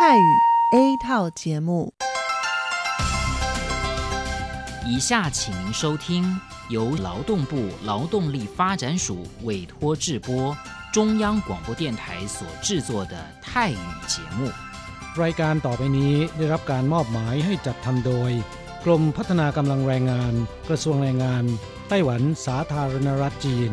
泰语 A 套节目。以下请您收听由劳动部劳动力发展署委托制播、中央广播电台所制作的泰语节目。 รายการต่อไปนี้ได้รับการมอบหมายให้จัดทำโดย กรมพัฒนากำลังแรงงาน กระทรวงแรงงาน ไต้หวันสาธารณรัฐจีน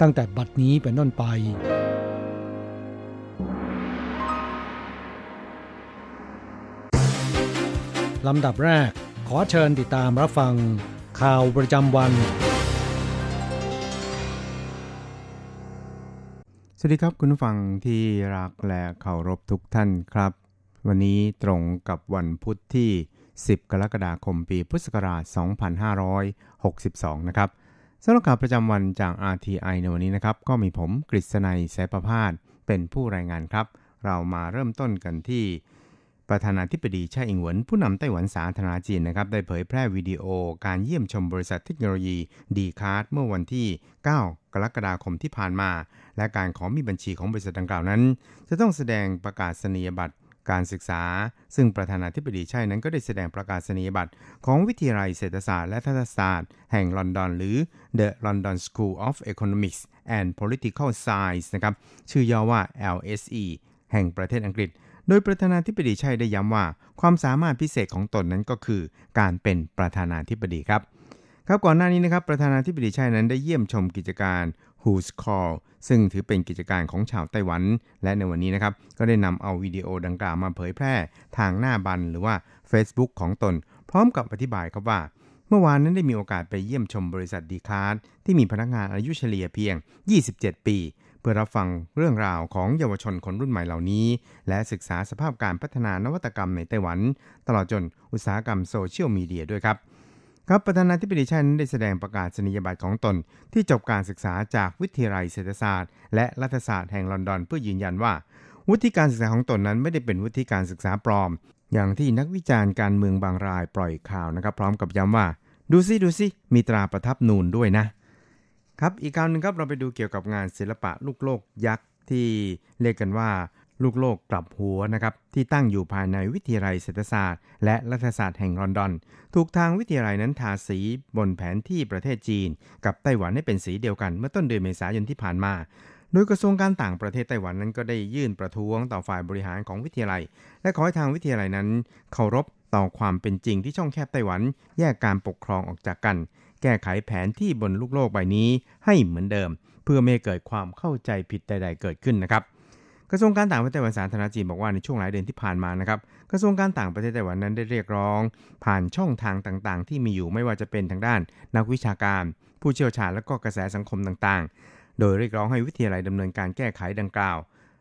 ตั้งแต่บัดนี้เป็นต้นไป ลำดับแรกขอเชิญติดตามรับฟัง ข่าวประจำวัน สวัสดีครับคุณฟังที่รักและเคารพทุกท่านครับ วันนี้ตรงกับวันพุทธที่ 10 กรกฎาคมปีพุทธศักราช 2562 นะครับ สำหรับข่าวประจำวันจาก RTI ในวันนี้นะครับ ก็มีผมกฤษณัยแสประพาสเป็นผู้รายงานครับ เรามาเริ่มต้นกันที่ ประธานาธิบดีไช่อิงเหวินผู้นำไต้หวันสาธารณจีนนะครับ ได้เผยแพร่วิดีโอการเยี่ยมชมบริษัทเทคโนโลยีดีคาร์ดเมื่อวันที่ 9 กรกฎาคมที่ผ่านมา และการขอมีบัญชีของบริษัทดังกล่าวนั้น จะต้องแสดงประกาศนียบัตร การศึกษา ซึ่งประธานาธิบดีไช่นั้นก็ได้แสดงประกาศนียบัตรของวิทยาลัยเศรษฐศาสตร์และทัศศาสตร์ แห่งลอนดอน หรือ The London School of Economics and Political Science นะครับชื่อย่อว่า LSE แห่งประเทศอังกฤษ โดยประธานาธิบดีชัยได้ย้ำว่า ความสามารถพิเศษของตนนั้นก็คือ การเป็นประธานาธิบดีครับครับก่อนหน้านี้นะครับประธานาธิบดีไช่นั้นได้เยี่ยมชมกิจการ Whoscall ซึ่งถือเป็นกิจการของชาวไต้หวัน และในวันนี้นะครับ ก็ได้นำเอาวิดีโอดังกล่าวมาเผยแพร่ทางหน้าบันหรือว่า Facebook ของตน พร้อมกับอธิบายครับว่า เมื่อวานนั้นได้มีโอกาสไปเยี่ยมชมบริษัท Dcard ที่มีพนักงานอายุเฉลี่ยเพียง 27 ปี เพื่อรับฟังเรื่องราวของเยาวชนคนรุ่นใหม่เหล่านี้ และศึกษาสภาพการพัฒนานวัตกรรมในไต้หวัน ตลอดจนอุตสาหกรรมโซเชียลมีเดียด้วยครับ ครับประธานาธิบดีชันได้แสดงประกาศนียบัตรของตน ที่จบการศึกษาจากวิทยาลัยเศรษฐศาสตร์ และรัฐศาสตร์แห่งลอนดอนเพื่อยืนยันว่า วุฒิการศึกษาของตนนั้นไม่ได้เป็นวุฒิการศึกษาปลอม อย่างที่นักวิจารณ์การเมืองบางรายปล่อยข่าวนะครับ พร้อมกับย้ำว่า ดูซิดูซิมีตราประทับนูนด้วยนะครับอีกข่าวหนึ่งครับเราไปดูเกี่ยวกับงานศิลปะลูกโลกยักษ์ที่เรียกกันว่า ลูกโลกกลับหัวนะครับที่ตั้งอยู่ภายในวิทยาลัยเศรษฐศาสตร์ และรัฐศาสตร์แห่งลอนดอน ถูกทางวิทยาลัยนั้นทาสีบนแผนที่ประเทศจีน กับไต้หวันให้เป็นสีเดียวกันเมื่อต้นเดือนเมษายนที่ผ่านมา โดยกระทรวงการต่างประเทศไต้หวันนั้นก็ได้ยื่นประท้วงต่อฝ่ายบริหารของวิทยาลัย และขอให้ทางวิทยาลัยนั้น เคารพต่อความเป็นจริงที่ช่องแคบไต้หวัน แยกการปกครองออกจากกัน แก้ไขแผนที่บนลูกโลกใบนี้ให้เหมือนเดิม เพื่อไม่ให้เกิดความเข้าใจผิดใด ๆ เกิดขึ้นนะครับ กระทรวงการต่างประเทศไต้หวันสาธารณจีนบอกว่าในช่วงหลายเดือนที่ผ่านมานะครับกระทรวงการต่างประเทศไต้หวันนั้นได้เรียกร้อง ผ่านช่องทางต่างๆ ที่มีอยู่ไม่ว่าจะเป็นทางด้าน นักวิชาการ ผู้เชี่ยวชาญและก็กระแสสังคมต่างๆ โดยเรียกร้องให้วิทยาลัยดำเนินการแก้ไขดังกล่าว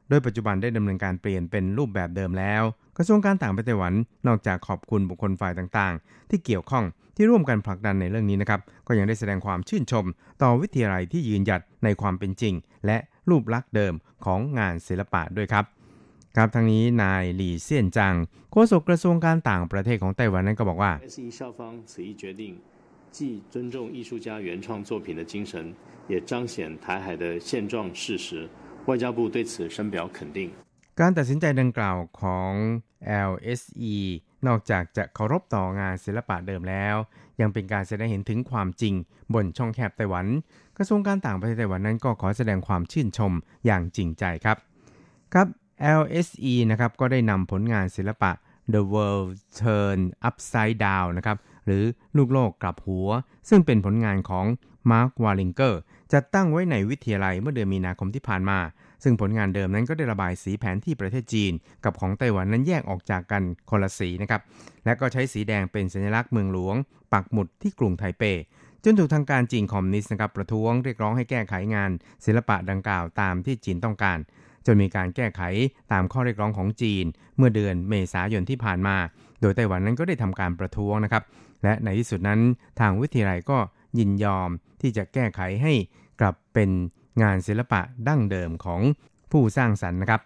โดยปัจจุบันได้ดำเนินการเปลี่ยนเป็นรูปแบบเดิมแล้ว กระทรวงการต่างประเทศไต้หวัน นอกจากขอบคุณบุคคลฝ่ายต่างๆ ที่เกี่ยวข้องที่ร่วมกันผลักดันในเรื่องนี้นะครับก็ยังได้แสดงความชื่นชม ต่อวิทยาลัยที่ยืนหยัดในความเป็นจริง และรูปลักษณ์เดิมของงานศิลปะด้วยครับ ครับทั้งนี้นายหลี่เซียนจังโฆษกกระทรวงการต่างประเทศของไต้หวันนั้นก็บอกว่า SE 校方此一决定，既尊重艺术家原创作品的精神，也彰显台海的现状事实。外交部对此深表肯定。 การตัดสินใจดังกล่าวของ LSE นอกจากจะเคารพต่องานศิลปะเดิมแล้ว ยังเป็นการแสดงเห็นถึงความจริง บนช่องแคบไต้หวัน กระทรวงการต่างประเทศไต้หวันนั้นก็ขอแสดงความชื่นชมอย่างจริงใจครับครับ LSE นะครับก็ได้นำผลงานศิลปะ The World Turn Upside Down นะครับหรือลูกโลกกลับหัว ซึ่งเป็นผลงานของ Mark Wallinger จัดตั้งไว้ในวิทยาลัยเมื่อเดือนมีนาคมที่ผ่านมา ซึ่งผลงานเดิมนั้นก็ได้ระบายสีแผนที่ประเทศจีน กับของไต้หวันนั้นแยกออกจากกันคนละสีนะครับ และก็ใช้สีแดงเป็นสัญลักษณ์เมืองหลวง ปักหมุดที่กรุงไทเป จนถูกทางการจีนคอมมิวนิสต์นะครับประท้วงเรียกร้องให้แก้ไขงาน ศิลปะดังกล่าวตามที่จีนต้องการจนมีการแก้ไขตามข้อเรียกร้องของจีน เมื่อเดือนเมษายนที่ผ่านมา โดยไต้หวันนั้นก็ได้ทำการประท้วงนะครับ และในที่สุดนั้นทางวิทยาลัยก็ยินยอมที่จะแก้ไขให้กลับเป็น งานศิลปะดั้งเดิมของผู้สร้างสรรค์นะครับ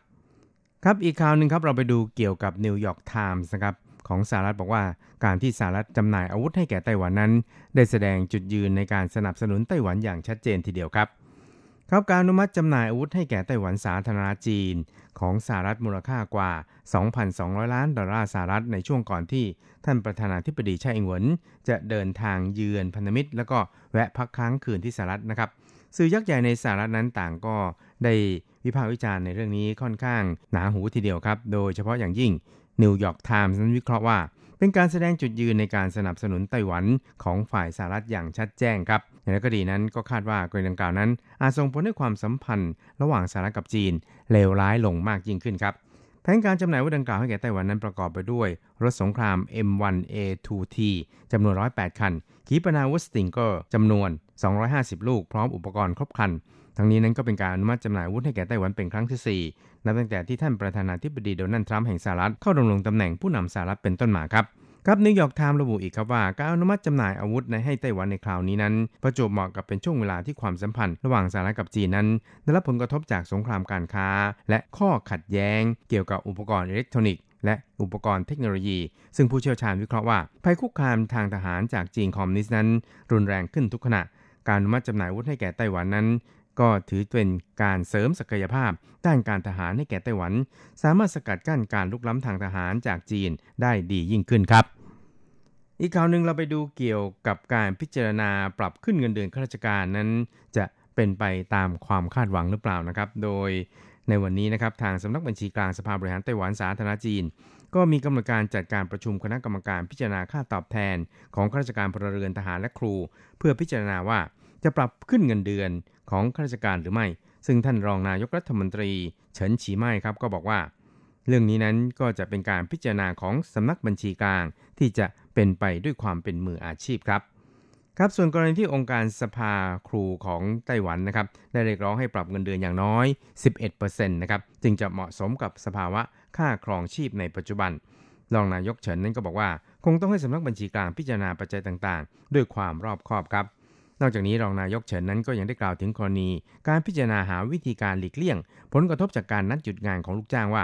ครับอีกข่าวหนึ่งครับเราไปดูเกี่ยวกับนิวยอร์กไทมส์นะครับของสหรัฐบอกว่าการที่สหรัฐจำหน่ายอาวุธให้แก่ไต้หวันนั้น ได้แสดงจุดยืนในการสนับสนุนไต้หวันอย่างชัดเจนทีเดียวครับ ครับการอนุมัติจำหน่ายอาวุธให้แก่ไต้หวันสาธารณรัฐจีน ของสหรัฐมูลค่ากว่า 2,200 ล้านดอลลาร์สหรัฐในช่วงก่อนที่ท่านประธานาธิบดีไช่อิงเหวินจะเดินทางเยือนพันธมิตร แล้วก็แวะพักค้างคืนที่สหรัฐนะครับ สื่อยักษ์ใหญ่ในสหรัฐนั้นต่างก็ได้วิพากษ์วิจารณ์ในเรื่องนี้ค่อนข้างหนาหูทีเดียวครับ โดยเฉพาะอย่างยิ่งนิวยอร์กไทมส์นั้นวิเคราะห์ว่า เป็นการแสดงจุดยืนในการสนับสนุนไต้หวันของฝ่ายสหรัฐอย่างชัดแจ้งครับอย่างไรก็ดีนั้นก็คาดว่ากรณีดังกล่าวนั้น อาจส่งผลให้ความสัมพันธ์ ระหว่างสหรัฐกับจีนเลวร้ายลงมากยิ่งขึ้นครับ แผนการจำหน่ายอาวุธดังกล่าวให้แก่ไต้หวันนั้นประกอบไปด้วย รถสงคราม M1A2T จำนวน 108 คัน ขีปนาวุธสติงเกอร์จำนวน 250 ลูก พร้อมอุปกรณ์ครบครัน ทั้งนี้นั้นก็เป็นการอนุมัติจำหน่ายอาวุธให้แก่ไต้หวันเป็นครั้งที่ 4 นับตั้งแต่ที่ท่านประธานาธิบดีโดนัลด์ทรัมป์แห่งสหรัฐเข้าดำรงตำแหน่งผู้นำสหรัฐเป็นต้นมาครับ ครับนิวยอร์กไทม์ระบุอีกครับว่าการอนุมัติจำหน่ายอาวุธในให้ไต้หวันในคราวนี้นั้น ประจวบเหมาะกับเป็นช่วงเวลาที่ความสัมพันธ์ระหว่างสหรัฐกับจีนนั้นได้รับผลกระทบจากสงครามการค้า และข้อขัดแย้ง เกี่ยวกับอุปกรณ์อิเล็กทรอนิกส์และอุปกรณ์เทคโนโลยี ซึ่งผู้เชี่ยวชาญวิเคราะห์ว่าภัยคุกคามทางทหารจากจีนคอมมิวนิสต์นั้น รุนแรงขึ้นทุกขณะการอนุมัติจำหน่ายอาวุธให้แก่ไต้หวันนั้น ก็ถือเป็นการเสริมศักยภาพด้านการทหารให้แก่ไต้หวัน สามารถสกัดกั้นการลุกล้ำทางทหารจากจีนได้ดียิ่งขึ้นครับ อีกข่าวหนึ่งเราไปดูเกี่ยวกับการพิจารณาปรับขึ้นเงินเดือนข้าราชการนั้น จะเป็นไปตามความคาดหวังหรือเปล่านะครับ โดยในวันนี้นะครับทางสำนักบัญชีกลางสภาบริหารไต้หวันสาธารณจีน ก็มีกำหนดการจัดการประชุมคณะกรรมการพิจารณาค่าตอบแทน ของข้าราชการพลเรือนทหารและครู เพื่อพิจารณาว่า จะปรับขึ้นเงินเดือนของข้าราชการหรือไม่ ซึ่งท่านรองนายกรัฐมนตรี เฉินฉีไม้ครับก็บอกว่า เรื่องนี้นั้นก็จะเป็นการพิจารณาของสำนักบัญชีกลาง ที่จะเป็นไปด้วยความเป็นมืออาชีพครับครับส่วนกรณีที่องค์การสภาครูของไต้หวันนะครับได้เรียกร้องให้ปรับเงินเดือนอย่างน้อย 11%นะครับจึงจะเหมาะสมกับสภาวะค่าครองชีพในปัจจุบัน รองนายกเฉินนั้นก็บอกว่า คงต้องให้สำนักบัญชีกลางพิจารณาปัจจัยต่างๆ ด้วยความรอบคอบครับ นอกจากนี้รองนายกเฉินนั้นก็ยังได้กล่าวถึงกรณี การพิจารณาหาวิธีการหลีกเลี่ยง ผลกระทบจากการนัดหยุดงานของลูกจ้างว่า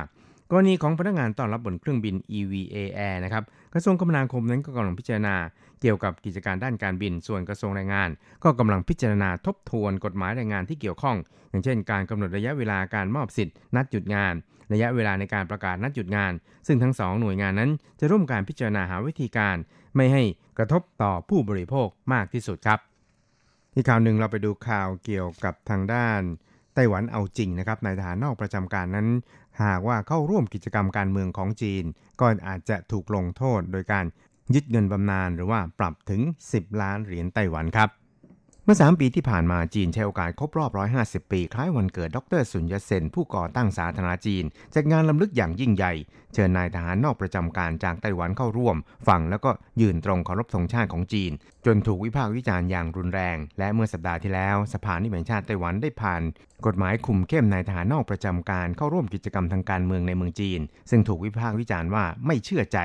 กรณีของพนักงานต้อนรับบนเครื่องบิน EVA Air นะครับกระทรวงคมนาคมนั้นก็กำลังพิจารณา เกี่ยวกับกิจการด้านการบิน ส่วนกระทรวงแรงงาน ก็กำลังพิจารณาทบทวนกฎหมายแรงงานที่เกี่ยวข้อง อย่างเช่น การกำหนดระยะเวลาการมอบสิทธิ์นัดหยุดงานระยะเวลาในการประกาศนัดหยุดงาน ซึ่งทั้งสองหน่วยงานนั้นจะร่วมการพิจารณาหาวิธีการ ไม่ให้กระทบต่อผู้บริโภคมากที่สุดครับ อีกข่าวหนึ่งเราไปดูข่าวเกี่ยวกับทางด้านไต้หวันเอาจริงนะครับนายทหารนอกประจำการนั้น หากว่าเข้าร่วมกิจกรรมการเมืองของจีน ก็อาจจะถูกลงโทษโดยการยึดเงินบำนาญหรือว่าปรับถึง 10 ล้านเหรียญไต้หวันครับ มื่อ 3 ปีที่ผ่านมาจีนใช้โอกาสครบรอบ 150 ปี คล้ายวันเกิดดรสุญญเซน ผู้ก่อตั้งสาธารณจีน จัดงานลำลึกอย่างยิ่งใหญ่ เชิญนายทหารนอกประจำการจากไต้หวันเข้าร่วม ฟังแล้วก็ยืนตรงเคารพธงชาติของจีน จนถูกวิพากษ์วิจารณ์อย่างรุนแรง และเมื่อสัปดาห์ที่แล้ว สภานิติบัญชาติไต้หวันได้ผ่าน กฎหมายคุมเข้มนายทหารนอกประจำการเข้าร่วมกิจกรรมทางการเมืองในเมืองจีน ซึ่งถูกวิพากษ์วิจารณ์ว่าไม่เชื่อใจ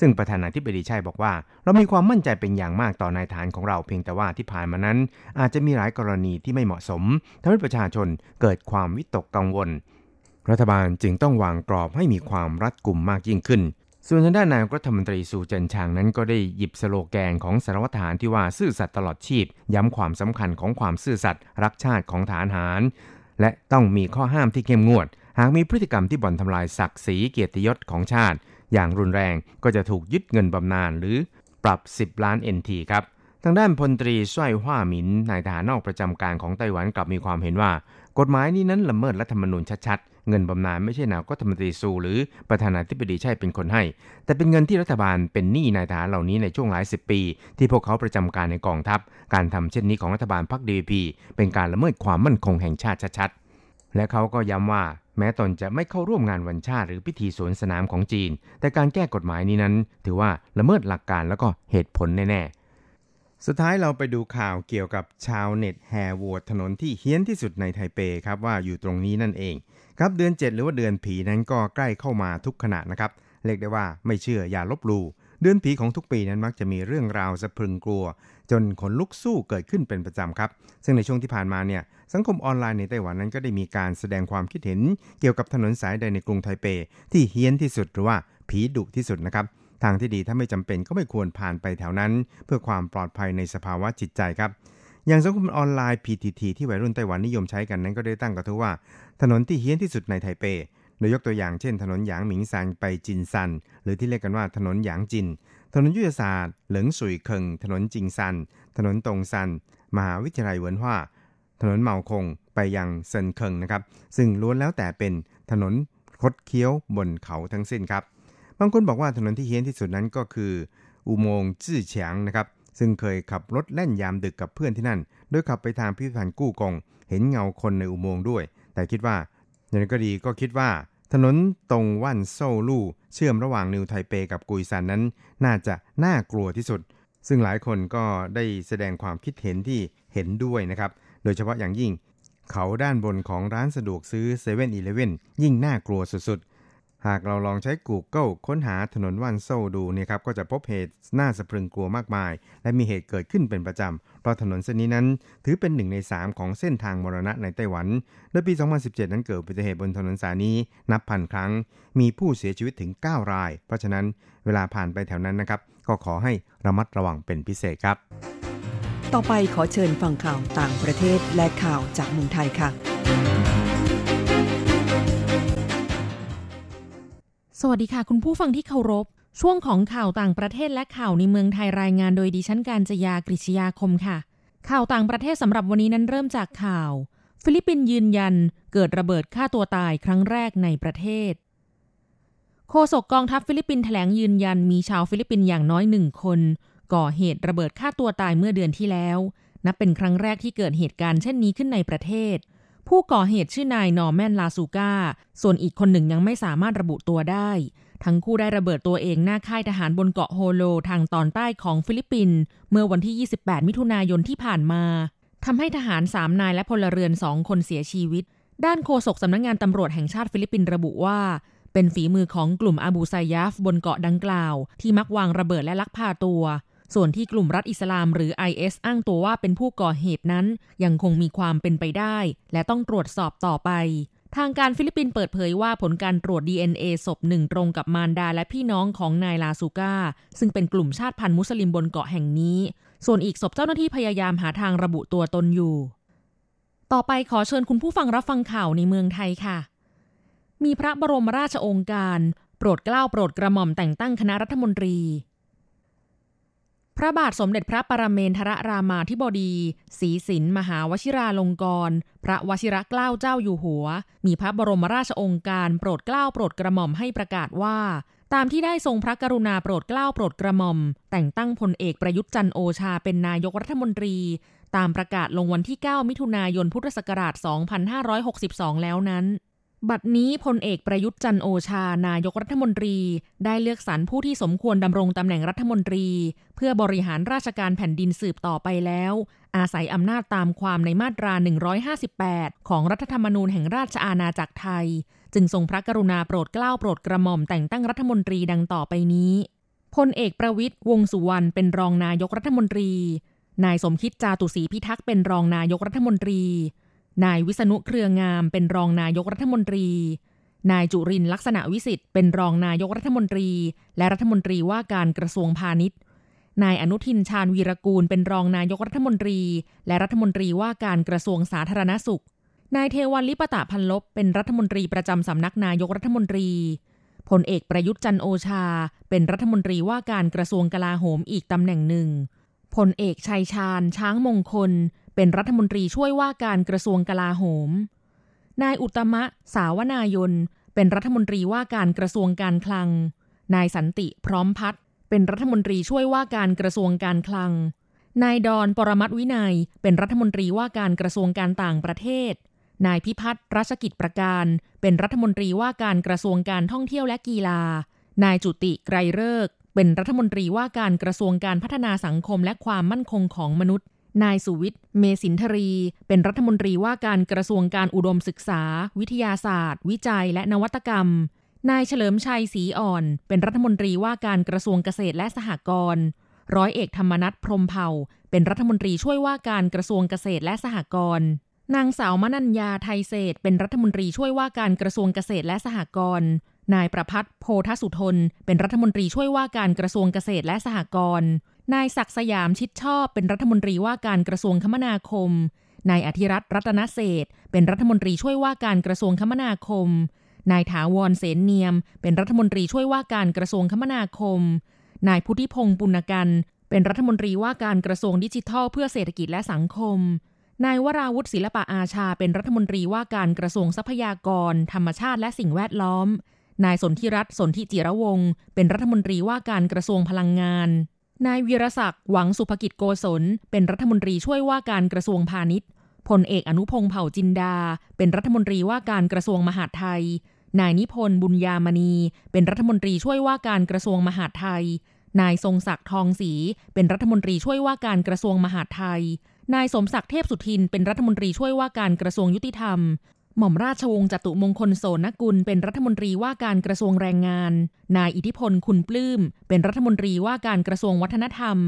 ซึ่งประธานาธิบดีชัยบอกว่า เรามีความมั่นใจเป็นอย่างมากต่อนายฐานของเราเพียงแต่ว่าที่ผ่านมานั้น อาจจะมีหลายกรณีที่ไม่เหมาะสมทำให้ประชาชนเกิดความวิตกกังวล รัฐบาลจึงต้องวางกรอบให้มีความรัดกุมมากยิ่งขึ้น ส่วนทางด้านนายรัฐมนตรีสูเจินชางนั้นก็ได้หยิบสโลแกนของสารวัตรทหารที่ว่าซื่อสัตย์ตลอดชีพ ย้ำความสำคัญของความซื่อสัตย์รักชาติของฐานหารและต้องมีข้อห้ามที่เข้มงวด หากมีพฤติกรรมที่บ่อนทำลายศักดิ์ศรีเกียรติยศของชาติ อย่างรุนแรงก็จะถูกยึดเงินบำนาญหรือปรับ 10 ล้าน NT ครับ ทางด้านพลตรีส้อยห้าหมินนายทหารนอกประจำการของไต้หวันกลับมีความเห็นว่า กฎหมายนี้นั้นละเมิดรัฐธรรมนูญชัดๆ เงินบำนาญไม่ใช่นายกรัฐมนตรีซูหรือประธานาธิบดีใช่เป็นคนให้ แต่เป็นเงินที่รัฐบาลเป็นหนี้นายทหารเหล่านี้ในช่วงหลายสิบปี ที่พวกเขาประจำการในกองทัพ การทำเช่นนี้ของรัฐบาลพรรคดีพีเป็นการละเมิดความมั่นคงแห่งชาติชัดๆและเขาก็ย้ำว่า แม้ตนจะไม่เข้าร่วมงานวันชาติหรือพิธีสวนสนามของจีน แต่การแก้กฎหมายนี้นั้น ถือว่าละเมิดหลักการแล้วก็เหตุผลแน่ๆ สุดท้ายเราไปดูข่าวเกี่ยวกับชาวเน็ตแห่โหวตถนนที่เฮี้ยนที่สุดในไทเปครับว่าอยู่ตรงนี้นั่นเอง ครับเดือน 7 หรือว่าเดือนผีนั้นก็ใกล้เข้ามาทุกขณะนะครับเรียกได้ว่าไม่เชื่ออย่าลบลู่เดือนผีของทุกปีนั้นมักจะมีเรื่องราวสะพรึงกลัว จนขนลุกสู้เกิดขึ้นเป็นประจำครับ ซึ่งในช่วงที่ผ่านมาเนี่ยสังคมออนไลน์ในไต้หวันนั้นก็ได้มีการแสดงความคิดเห็น เกี่ยวกับถนนสายใดในกรุงไทเป ที่เฮี้ยนที่สุดหรือว่าผีดุที่สุดนะครับทางที่ดีถ้าไม่จำเป็นก็ไม่ควรผ่านไปแถวนั้น เพื่อความปลอดภัยในสภาวะจิตใจครับอย่างสังคมออนไลน์ PTT ที่วัยรุ่นไต้หวันนิยมใช้กันนั้นก็ได้ตั้งกระทู้ว่า ถนนที่เฮี้ยนที่สุดในไทเป โดยยกตัวอย่างเช่น ถนนหยางหมิงซานไปจินซาน หรือที่เรียกกันว่าถนนหยางจิน ถนนยุทธศาสตร์ เหลิงสุยเคิง ถนนจิงซัน ถนนตงซัน มหาวิทยาลัยเวินฮว่าถนนเมาคงไปยังเซินเคิงนะครับ ซึ่งล้วนแล้วแต่เป็นถนนคดเคี้ยวบนเขาทั้งสิ้นครับ บางคนบอกว่าถนนที่เฮี้ยนที่สุดนั้นก็คือ อุโมงค์จื้อเฉียงนะครับ ซึ่งเคยขับรถแล่นยามดึกกับเพื่อนที่นั่น โดยขับไปทางพิพิธภัณฑ์กู้กง เห็นเงาคนในอุโมงค์ด้วย แต่คิดว่าอย่างก็ดีก็คิดว่า ถนนตรงว่านโซลู่เชื่อมระหว่างนิวไทเปกับกุยซานนั้น น่าจะน่ากลัวที่สุด ซึ่งหลายคนก็ได้แสดงความคิดเห็นที่เห็นด้วยนะครับ โดยเฉพาะอย่างยิ่ง เขาด้านบนของร้านสะดวกซื้อเซเว่นอีเลเวนยิ่งน่ากลัวสุด หากเราลองใช้ Google ค้นหาถนนว่านโซ่ลู่เนี่ยครับก็จะพบเหตุน่าสะพรึงกลัวมากมาย และมีเหตุเกิดขึ้นเป็นประจำ เพราะถนนเส้นนี้นั้น ถือเป็นหนึ่งใน 3 ของเส้นทางมรณะในไต้หวัน โดยปี 2017 นั้นเกิดอุบัติเหตุบนถนนสายนี้ นับพันครั้ง มีผู้เสียชีวิตถึง 9 ราย เพราะฉะนั้นเวลาผ่านไปแถวนั้นนะครับ ก็ขอให้ระมัดระวังเป็นพิเศษครับ ต่อไปขอเชิญฟังข่าวต่างประเทศและข่าวจากเมืองไทยค่ะ สวัสดีค่ะ คุณผู้ฟังที่เคารพ ช่วงของข่าวต่างประเทศและข่าวในเมืองไทยรายงานโดยดิฉันการจยากริชยาคมค่ะ ข่าวต่างประเทศสำหรับวันนี้นั้นเริ่มจากข่าว ฟิลิปปินส์ยืนยันเกิดระเบิดฆ่าตัวตายครั้งแรกในประเทศ โฆษกกองทัพฟิลิปปินส์แถลงยืนยันมีชาวฟิลิปปินส์อย่างน้อยหนึ่งคน ก่อเหตุระเบิดฆ่าตัวตายเมื่อเดือนที่แล้ว นับเป็นครั้งแรกที่เกิดเหตุการณ์เช่นนี้ขึ้นในประเทศ ผู้ก่อเหตุชื่อนายนอร์แมนลาซูกาส่วนอีกคนหนึ่งยังไม่สามารถระบุตัวได้ ทั้งคู่ได้ระเบิดตัวเองหน้าค่ายทหารบนเกาะโฮโลทางตอนใต้ของฟิลิปปินส์เมื่อวันที่ 28 มิถุนายนที่ผ่านมาทำให้ทหาร3นายและพลเรือน2คนเสียชีวิต ด้านโฆษกสำนักงานตำรวจแห่งชาติฟิลิปปินส์ระบุว่า เป็นฝีมือของกลุ่มอาบูไซยาฟบนเกาะดังกล่าว ที่มักวางระเบิดและลักพาตัว ส่วนที่กลุ่มรัฐอิสลามหรือ IS อ้างตัวว่าเป็นผู้ก่อเหตุนั้น ยังคงมีความเป็นไปได้ และต้องตรวจสอบต่อไป ทางการฟิลิปปินส์เปิดเผยว่าผลการตรวจ DNA ศพหนึ่งตรงกับมารดาและพี่น้องของนายลาซูกาซึ่งเป็นกลุ่มชาติพันธุ์มุสลิมบนเกาะแห่งนี้ ส่วนอีกศพเจ้าหน้าที่พยายามหาทางระบุตัวตนอยู่ ต่อไปขอเชิญคุณผู้ฟังรับฟังข่าวในเมืองไทยค่ะ มีพระบรมราชโองการ โปรดเกล้าโปรดกระหม่อมแต่งตั้งคณะรัฐมนตรี พระบาทสมเด็จพระปรเมนทรรามาธิบดีศรีสินมหาวชิราลงกรณ์พระวชิระเกล้าเจ้าอยู่หัว มีพระบรมราชองค์การโปรดเกล้าโปรดกระหม่อมให้ประกาศว่า ตามที่ได้ทรงพระกรุณาโปรดเกล้าโปรดกระหม่อม แต่งตั้งพลเอกประยุทธ์จันโอชาเป็นนายกรัฐมนตรี ตามประกาศลงวันที่ 9 มิถุนายนพุทธศักราช 2562 แล้วนั้น บัดนี้พลเอกประยุทธ์จันโอชา นายกรัฐมนตรี ได้เลือกสรรผู้ที่สมควรดำรงตำแหน่งรัฐมนตรี เพื่อบริหารราชการแผ่นดินสืบต่อไปแล้ว อาศัยอำนาจตามความในมาตรา 158 ของรัฐธรรมนูญแห่งราชอาณาจักรไทย จึงทรงพระกรุณาโปรดเกล้าโปรดกระหม่อมแต่งตั้งรัฐมนตรีดังต่อไปนี้พลเอกประวิทย์วงสุวรรณเป็นรองนายกรัฐมนตรี นายสมคิดจาตุศรีพิทักษ์เป็นรองนายกรัฐมนตรี นายวิษณุเครืองามเป็นรองนายกรัฐมนตรี นายจุรินลักษณะวิสิทธิ์เป็นรองนายกรัฐมนตรี และรัฐมนตรีว่าการกระทรวงพาณิชย์ นายอนุทินชาญวีรกูลเป็นรองนายกรัฐมนตรี และรัฐมนตรีว่าการกระทรวงสาธารณสุข นายเทวันลิปตะพันลบเป็นรัฐมนตรีประจำสำนักนายกรัฐมนตรีพลเอกประยุทธ์จันโอชา เป็นรัฐมนตรีว่าการกระทรวงกลาโหมอีกตำแหน่งหนึ่งพลเอกชัยชาญช้างมงคล เป็นรัฐมนตรีช่วยว่าการกระทรวงกลาโหม นายอุตมะ สาวนายน เป็นรัฐมนตรีว่าการกระทรวงการคลัง นายสันติพร้อมพัฒน์เป็นรัฐมนตรีช่วยว่าการกระทรวงการคลัง นายดอนปรมัตวินัย เป็นรัฐมนตรีว่าการกระทรวงการต่างประเทศ นายพิพัฒน์รัชกิจประการ เป็นรัฐมนตรีว่าการกระทรวงการท่องเที่ยวและกีฬา นายจุติไกรเลิกเป็นรัฐมนตรีว่าการกระทรวงการพัฒนาสังคมและความมั่นคงของมนุษย์ นายสุวิทย์ เมสินทรี เป็นรัฐมนตรีว่าการกระทรวงการอุดมศึกษา วิทยาศาสตร์ วิจัยและนวัตกรรม นายเฉลิมชัยศรีอ่อน เป็นรัฐมนตรีว่าการกระทรวงเกษตรและสหกรณ์ ร้อยเอกธรรมนัฐพรมเผ่า เป็นรัฐมนตรีช่วยว่าการกระทรวงเกษตรและสหกรณ์ นางสาวมนัญญาไทยเศษ เป็นรัฐมนตรีช่วยว่าการกระทรวงเกษตรและสหกรณ์ นายประพัฒน์โพธสุทน เป็นรัฐมนตรีช่วยว่าการกระทรวงเกษตรและสหกรณ์ นายศักดิ์สยามชิดชอบเป็นรัฐมนตรีว่าการกระทรวงคมนาคม นายอธิรัตน์รัตนเศษเป็นรัฐมนตรีช่วยว่าการกระทรวงคมนาคม นายถาวรเสนเนียม เป็นรัฐมนตรีช่วยว่าการกระทรวงคมนาคม นายพุทธิพงศ์ปุณกัน เป็นรัฐมนตรีว่าการกระทรวงดิจิทัล เพื่อเศรษฐกิจและสังคม นายวราวุฒิศิลปะอาชาเป็นรัฐมนตรีว่าการกระทรวงทรัพยากร ธรรมชาติและสิ่งแวดล้อม นายสนธิรัตน์สนธิจิระวงศ์เป็นรัฐมนตรีว่าการกระทรวงพลังงาน นายวีรศักดิ์หวังสุภกิจโกศล เป็นรัฐมนตรีช่วยว่าการกระทรวงพาณิชย์พลเอกอนุพงษ์เผ่าจินดา เป็นรัฐมนตรีว่าการกระทรวงมหาดไทย นายนิพนธ์บุญญามณี เป็นรัฐมนตรีช่วยว่าการกระทรวงมหาดไทย นายทรงศักดิ์ทองศรีเป็นรัฐมนตรีช่วยว่าการกระทรวงมหาดไทย นายสมศักดิ์เทพสุทินเป็นรัฐมนตรีช่วยว่าการกระทรวงยุติธรรม หม่อมราชวงศ์จตุมงคลโสนกุลเป็นรัฐมนตรีว่าการกระทรวงแรงงาน นายอิทธิพลคุณปลื้มเป็นรัฐมนตรีว่าการกระทรวงวัฒนธรรม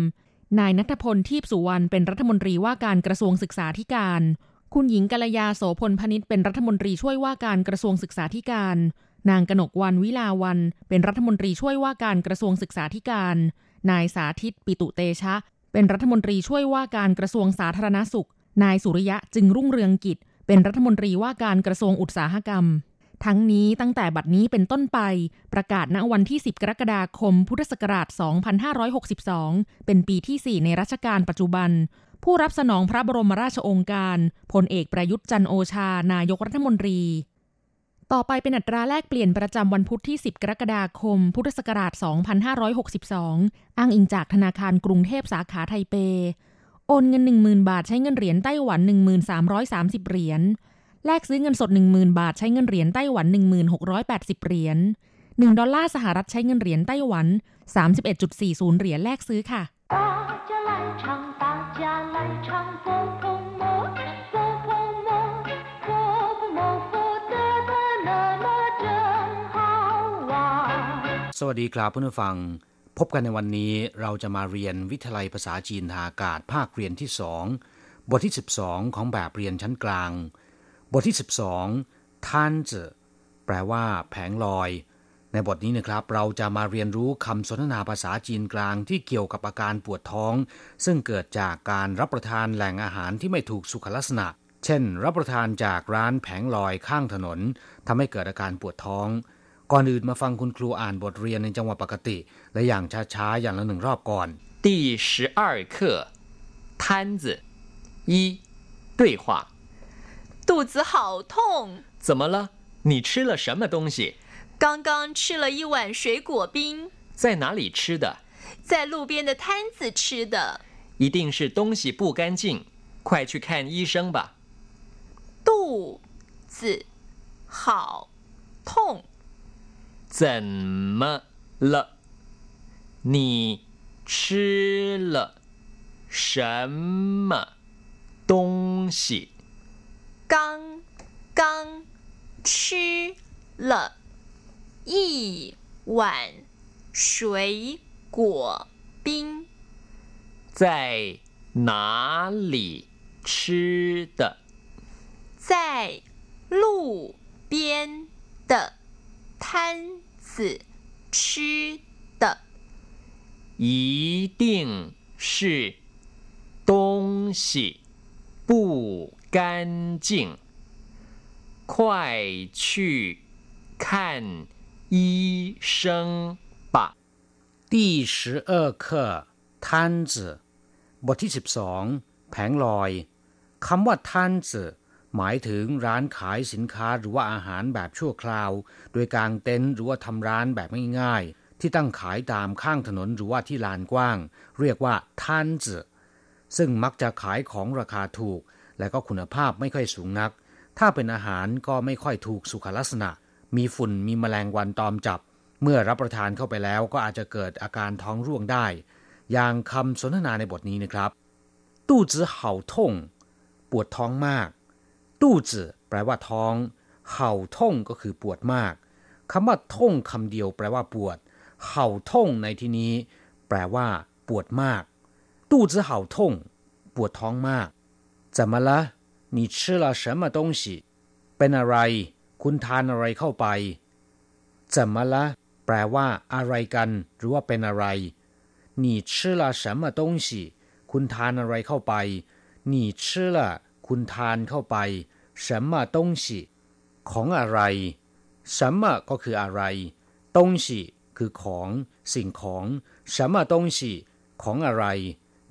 นายนัทพลทีพสุวรรณเป็นรัฐมนตรีว่าการกระทรวงศึกษาธิการ คุณหญิงกัลยาโสพลพนิษเป็นรัฐมนตรีช่วยว่าการกระทรวงศึกษาธิการ นางกนกวันวิลาวัน เป็นรัฐมนตรีช่วยว่าการกระทรวงศึกษาธิการ นายสาธิตปิตุเตชะ เป็นรัฐมนตรีช่วยว่าการกระทรวงสาธารณสุข นายสุริยะจึงรุ่งเรืองกิจ เป็นรัฐมนตรีว่าการกระทรวงอุตสาหกรรม ทั้งนี้ตั้งแต่บัดนี้เป็นต้นไป ประกาศณวันที่ 10 กรกฎาคม พุทธศักราช 2562 เป็นปีที่ 4 ในรัชกาลปัจจุบัน ผู้รับสนองพระบรมราชโองการพลเอกประยุทธ์จันโอชา นายกรัฐมนตรีต่อไปเป็นอัตราแลกเปลี่ยนประจำวันพุธที่ 10 กรกฎาคม พุทธศักราช 2562 อ้างอิงจากธนาคารกรุงเทพสาขาไทเป โอนเงิน 10,000 บาทใช้เงินเหรียญไต้หวัน 1330 เหรียญ แลกซื้อเงินสด 10,000 บาทใช้เงินเหรียญไต้หวัน 1680 เหรียญ 1 ดอลลาร์สหรัฐใช้เงินเหรียญไต้หวัน 31.40 เหรียญแลกซื้อค่ะสวัสดีครับเพื่นผู้ฟัง พบกันในวันนี้เราจะมาเรียนวิทยาลัยภาษาจีนทางอากาศภาคเรียนที่สองบทที่ 12 ของแบบเรียนชั้นกลาง บทที่ 12ท่านจแปลว่า แผงลอย ในบทนี้นะครับ เราจะมาเรียนรู้คำสนทนาภาษาจีนกลางที่เกี่ยวกับอาการปวดท้อง ซึ่งเกิดจากการรับประทานแหล่งอาหารที่ไม่ถูกสุขลักษณะ เช่น รับประทานจากร้านแผงลอยข้างถนนทำให้เกิดอาการปวดท้อง ก่อนอื่นมาฟังคุณครูอ่านบทเรียนในจังหวะปกติ และอย่างช้าๆ อย่างละหนึ่งรอบก่อน 第十二课，摊子一对话。肚子好痛，怎么了？你吃了什么东西？刚刚吃了一碗水果冰，在哪里吃的？在路边的摊子吃的。一定是东西不干净，快去看医生吧。肚子好痛，怎么了？ 你吃了什么东西？刚刚吃了一碗水果冰，在哪里吃的？在路边的摊子吃的。一定是东西不干净，快去看医生吧。第十二课ท่านจืบทที่ 12 แผงลอยคำว่าท่านจืหมายถึงร้านขายสินค้าหรือว่าอาหารแบบชั่วคราว โดยกางเต็นท์หรือว่าทำร้านแบบง่ายๆ ที่ตั้งขายตามข้างถนนหรือว่าที่ลานกว้าง เรียกว่าท่านจืซึ่งมักจะขายของราคาถูก และก็คุณภาพไม่ค่อยสูงนัก ถ้าเป็นอาหารก็ไม่ค่อยถูกสุขลักษณะ มีฝุ่นมีแมลงวันตอมจับ เมื่อรับประทานเข้าไปแล้วก็อาจจะเกิดอาการท้องร่วงได้ อย่างคำสนทนาในบทนี้นะครับ ตู้จือเห่าท่งปวดท้องมาก ตู้จือแปลว่าท้อง เห่าท่งก็คือปวดมากคำว่าท่งคำเดียวแปลว่าปวด เห่าท่งในที่นี้ แปลว่า ปวดมาก ตู้จือเห่าท่งปวดท้องมาก怎么了你吃了什么东西เป็นอะไร คุณทานอะไรเข้าไป怎么了แปลว่า อะไรกัน หรือว่าเป็นอะไร你吃了什么东西คุณทานอะไรเข้าไป你吃了คุณทานเข้าไป什么东西ของอะไร什么ก็คืออะไร东西 คือของ สิ่งของ什么东西ของอะไร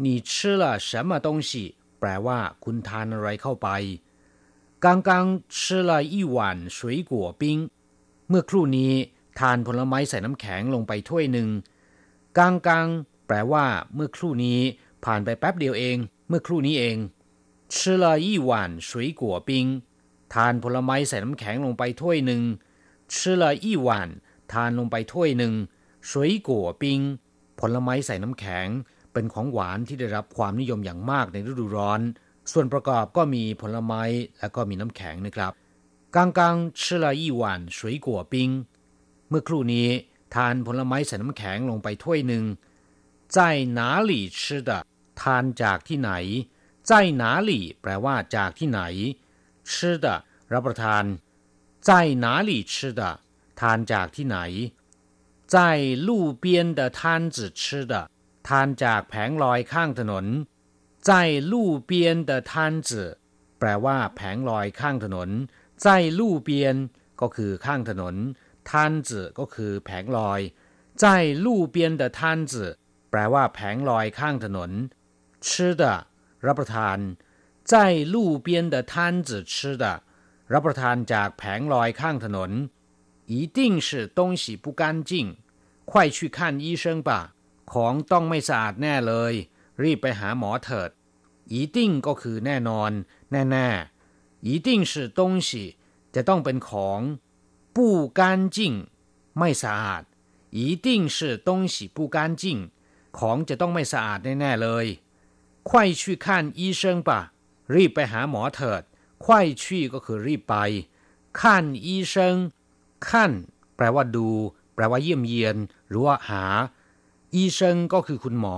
你吃了什么东西แปลว่า คุณทานอะไรเข้าไป刚刚吃了一碗水果冰เมื่อครู่นี้ ทานผลไม้ใส่น้ำแข็งลงไปถ้วยหนึ่งกางกางแปลว่า เมื่อครู่นี้ ผ่านไปแป๊บเดียวเอง เมื่อครู่นี้เอง吃了一碗水果冰ทานผลไม้ใส่น้ำแข็งลงไปถ้วยหนึ่ง吃了一碗 ทานลงไปถ้วยหนึ่งสวยกัวปิง ผลไม้ใส่น้ำแข็ง เป็นของหวานที่ได้รับความนิยมอย่างมากในฤดูร้อน ส่วนประกอบก็มีผลไม้และก็มีน้ำแข็งนะครับกังกังชิลาอีหวานสวยกัวปิง เมื่อครู่นี้ทานผลไม้ใส่น้ำแข็งลงไปถ้วยหนึ่งใจหนาหลี่ชิดะทานจากที่ไหนใจหนาหนแปลว่าจากที่ไหนชิดะรับประทานใจหนาหลี่ชิดะ ทานจากที่ไหน在路边的摊子吃的ทานจากแผงลอยข้างถนน在路边的摊子แปลว่าแผงลอยข้างถนน在路边ก็คือข้างถนน摊子ก็คือแผงลอย在路边的摊子แปลว่าแผงลอยข้างถนน吃的รับประทาน在路边的摊子吃的รับประทานจากแผงลอยข้างถนน 一定是东西不干净快去看医生吧ของต้องไม่สะอาดแน่เลย รีบไปหาหมอเถิด一定ก็คือแน่นอน แน่แน่一定是东西จะต้องเป็นของ不干净ไม่สะอาด一定是东西不干净ของจะต้องไม่สะอาดแน่ๆเลย快去看医生吧รีบไปหาหมอเถิด快去ก็คือรีบไป看医生 ขั้น แปลว่าดู แปลว่าเยี่ยมเยียน หรือว่าหา อีเชิงก็คือคุณหมอ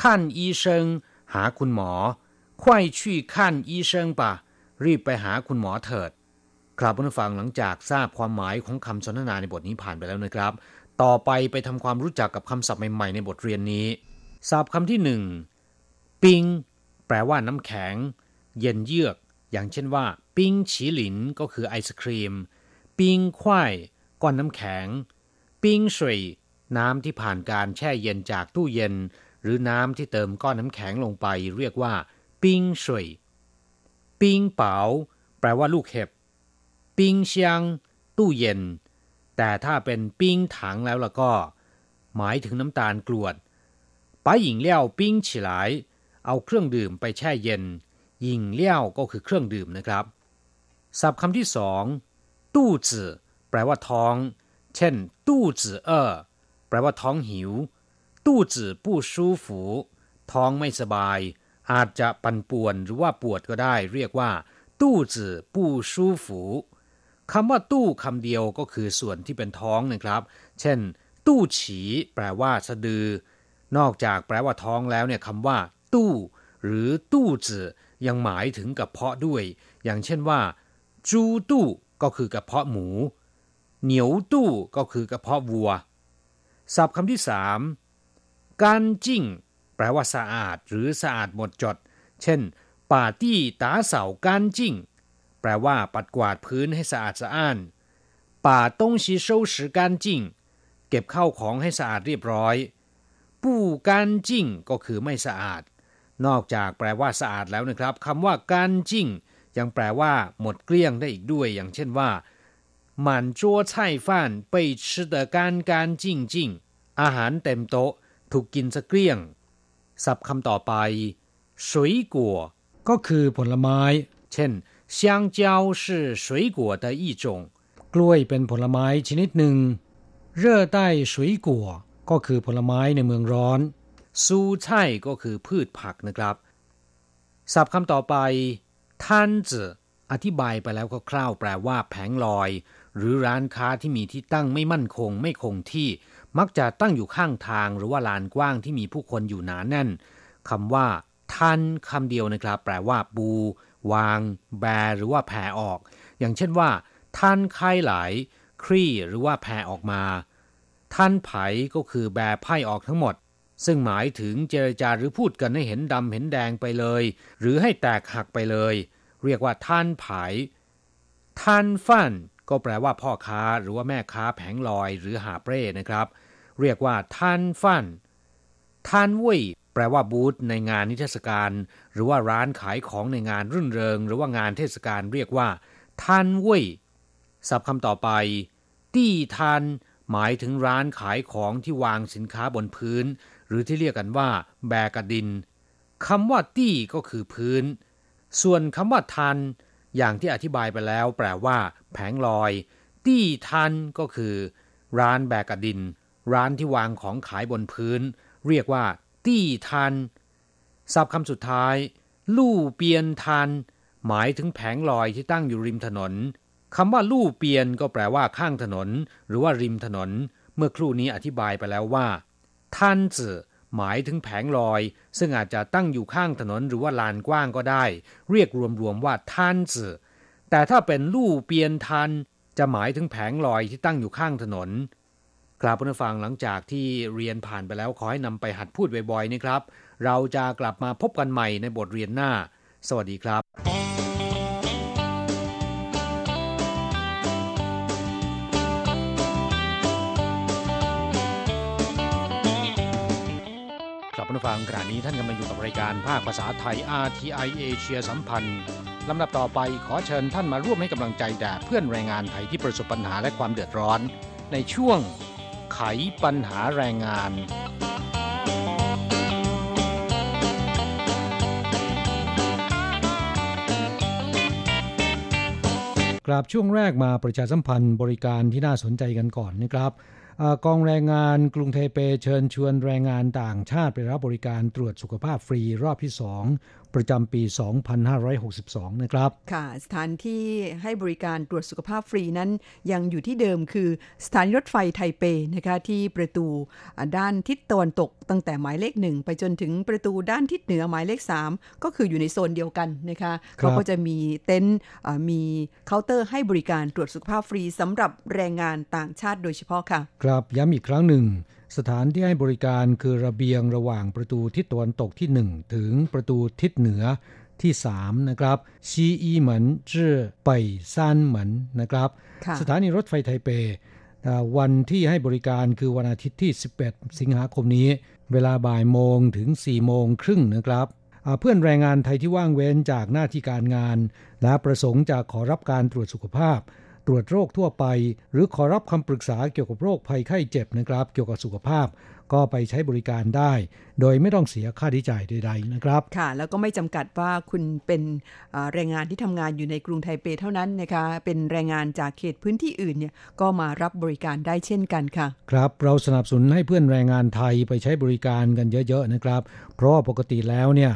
ขั้นอีเชิงหาคุณหมอควายชี้ขั้นอีเชิงปะรีบไปหาคุณหมอเถิด ครับผู้ฟังหลังจากทราบความหมายของคำสนทนาในบทนี้ผ่านไปแล้วนะครับ ต่อไปไปทำความรู้จักกับคำศัพท์ใหม่ๆในบทเรียนนี้ศัพท์คำที่หนึ่งปิงแปลว่าน้ำแข็ง เย็นเยือก อย่างเช่นว่า ปิ้งฉีหลินก็คือไอศครีม ปิงควายก้อนน้ำแข็ง ปิงสุยน้ำที่ผ่านการแช่เย็นจากตู้เย็น หรือน้ำที่เติมก้อนน้ำแข็งลงไป เรียกว่า ปิงสุยปิงเป๋าแปลว่าลูกเห็บ ปิงเชียง ตู้เย็น แต่ถ้าเป็นปิงถังแล้วล่ะก็ หมายถึงน้ำตาลกรวดปาหญิงเลี้ยวปิ้งฉีหลาย เอาเครื่องดื่มไปแช่เย็น หญิงเลี้ยวก็คือเครื่องดื่มนะครับ ศัพท์คำที่สอง ตู้จือแปลว่าท้อง เช่น ตู้จือเออแปลว่าท้องหิว ตู้จือผู้ชูฝูท้องไม่สบาย อาจจะปั่นป่วนหรือว่าปวดก็ได้ เรียกว่า ตู้จือผู้ชูฝูคำว่าตู้คำเดียวก็คือส่วนที่เป็นท้องนะครับ เช่น ตู้ฉีแปลว่าสะดือ นอกจากแปลว่าท้องแล้วเนี่ยคำว่า ตู้ หรือตู้จือยังหมายถึงกระเพาะด้วย อย่างเช่นว่าจูตู้ ก็คือกระเพาะหมู เหนียวตู้ก็คือกระเพาะวัว ศัพท์คำที่สามการจิ้งแปลว่าสะอาดหรือสะอาดหมดจด เช่น ป่าตี้ตาเสาการจิ้งแปลว่าปัดกวาดพื้นให้สะอาดสะอ้าน ป่าต้งชีโซสือการจิ้งเก็บเข้าของให้สะอาดเรียบร้อย ปู้การจิ้งก็คือไม่สะอาด นอกจากแปลว่าสะอาดแล้วนะครับคำว่าการจิ้ง ยังแปลว่า หมดเกลี้ยงได้อีกด้วย อย่างเช่นว่า满桌菜饭被吃得干干净净อาหารเต็มโต๊ะ ถูกกินสะเกลี้ยง ศัพท์คำต่อไป水果ก็คือผลไม้ เช่น香蕉是水果的一种กล้วยเป็นผลไม้ชนิดหนึ่งเร่อใต้水果ก็คือผลไม้ในเมืองร้อนซูไช่ก็คือพืชผักนะครับ ศัพท์คำต่อไป ท่านจือธิบายไปแล้วคร่าวๆแปลว่าแผงลอย หรือร้านค้าที่มีที่ตั้งไม่มั่นคงไม่คงที่ มักจะตั้งอยู่ข้างทาง หรือว่าลานกว้างที่มีผู้คนอยู่หนาแน่นคำว่าท่านคำเดียวนะครับ แปลว่าปูวาง แบ หรือว่าแผ่ออก อย่างเช่นว่าท่านไข่ไหลครี่หรือว่าแผ่ออกมา ท่านไผก็คือแบไพ่ออกทั้งหมด ซึ่งหมายถึงเจรจาหรือพูดกันให้เห็นดำเห็นแดงไปเลย หรือให้แตกหักไปเลย เรียกว่าท่านไผท่านฟันก็แปลว่าพ่อค้าหรือว่าแม่ค้าแผงลอยหรือหาเปร่นะครับ เรียกว่าท่านฟันท่านเว่ยแปลว่าบูธในงานนิทรรศการ หรือว่าร้านขายของในงานรื่นเริง หรือว่างานเทศกาลเรียกว่าท่านเว่ยศัพท์คำต่อไป ตี้ทันหมายถึงร้านขายของที่วางสินค้าบนพื้น หรือที่เรียกกันว่า แบกดินคำว่าตี้ก็คือพื้น ส่วนคำว่าทัน อย่างที่อธิบายไปแล้ว แปลว่า แผงลอย ตี้ทันก็คือ ร้านแบกดิน ร้านที่วางของขายบนพื้น เรียกว่า ตี้ทันศัพท์คำสุดท้าย ลู่เปียนทัน หมายถึงแผงลอยที่ตั้งอยู่ริมถนนคำว่าลู่เปียนก็แปลว่าข้างถนน หรือว่าริมถนน เมื่อครู่นี้อธิบายไปแล้วว่า ท่านจือหมายถึงแผงลอย ซึ่งอาจจะตั้งอยู่ข้างถนนหรือว่าลานกว้างก็ได้ เรียกรวมๆว่าท่านจือแต่ถ้าเป็นลู่เปียนทัน จะหมายถึงแผงลอยที่ตั้งอยู่ข้างถนนกราบผู้ฟังหลังจากที่เรียนผ่านไปแล้วขอให้นำไปหัดพูดบ่อยๆนะครับ เราจะกลับมาพบกันใหม่ในบทเรียนหน้า สวัสดีครับ กลับมาฟังขณะนี้ท่านกำลังอยู่กับรายการภาคภาษาไทย RTI เอเชียสัมพันธ์ลำดับต่อไปขอเชิญท่านมาร่วมให้กำลังใจแด่เพื่อนแรงงานไทยที่ประสบปัญหาและความเดือดร้อน ในช่วงไขปัญหาแรงงาน กราบช่วงแรกมาประชาสัมพันธ์บริการที่น่าสนใจกันก่อนนะครับ กองแรงงานกรุงเทเปเชิญชวนแรงงานต่างชาติไปรับบริการตรวจสุขภาพฟรีรอบที่2ประจำปี 2562 นะครับ ค่ะ สถานที่ให้บริการตรวจสุขภาพฟรีนั้น ยังอยู่ที่เดิมคือสถานีรถไฟไทเปนะคะที่ประตูด้านทิศตะวันตกตั้งแต่หมายเลขหนึ่งไปจนถึงประตูด้านทิศเหนือหมายเลข 3 ก็คืออยู่ในโซนเดียวกันนะคะเขาก็จะมีเต็นท์มีเคาน์เตอร์ให้บริการตรวจสุขภาพฟรีสำหรับแรงงานต่างชาติโดยเฉพาะค่ะ ครับย้ำอีกครั้งหนึ่ง สถานที่ให้บริการคือระเบียงระหว่างประตูทิศตะวันตกที่ 1 ถึงประตูทิศเหนือที่ 3 นะครับซีอีเหมินจื้อไปซ่านเหมินนะครับ สถานีรถไฟไทเป วันที่ให้บริการคือวันอาทิตย์ที่ 11 สิงหาคมนี้ เวลาบ่ายโมงถึง 4 โมงครึ่งนะครับเพื่อนแรงงานไทยที่ว่างเว้นจากหน้าที่การงาน และประสงค์จะขอรับการตรวจสุขภาพ ตรวจโรคทั่วไป หรือขอรับคำปรึกษาเกี่ยวกับโรคภัยไข้เจ็บนะครับ เกี่ยวกับสุขภาพ ก็ไปใช้บริการได้ โดยไม่ต้องเสียค่าใช้จ่ายใดๆนะครับ ค่ะ แล้วก็ไม่จำกัดว่าคุณเป็นแรงงานที่ทำงานอยู่ในกรุงไทเปเท่านั้นนะคะ เป็นแรงงานจากเขตพื้นที่อื่นเนี่ยก็มารับบริการได้เช่นกันค่ะ ครับ เราสนับสนุนให้เพื่อนแรงงานไทยไปใช้บริการกันเยอะๆนะครับ เพราะปกติแล้วเนี่ย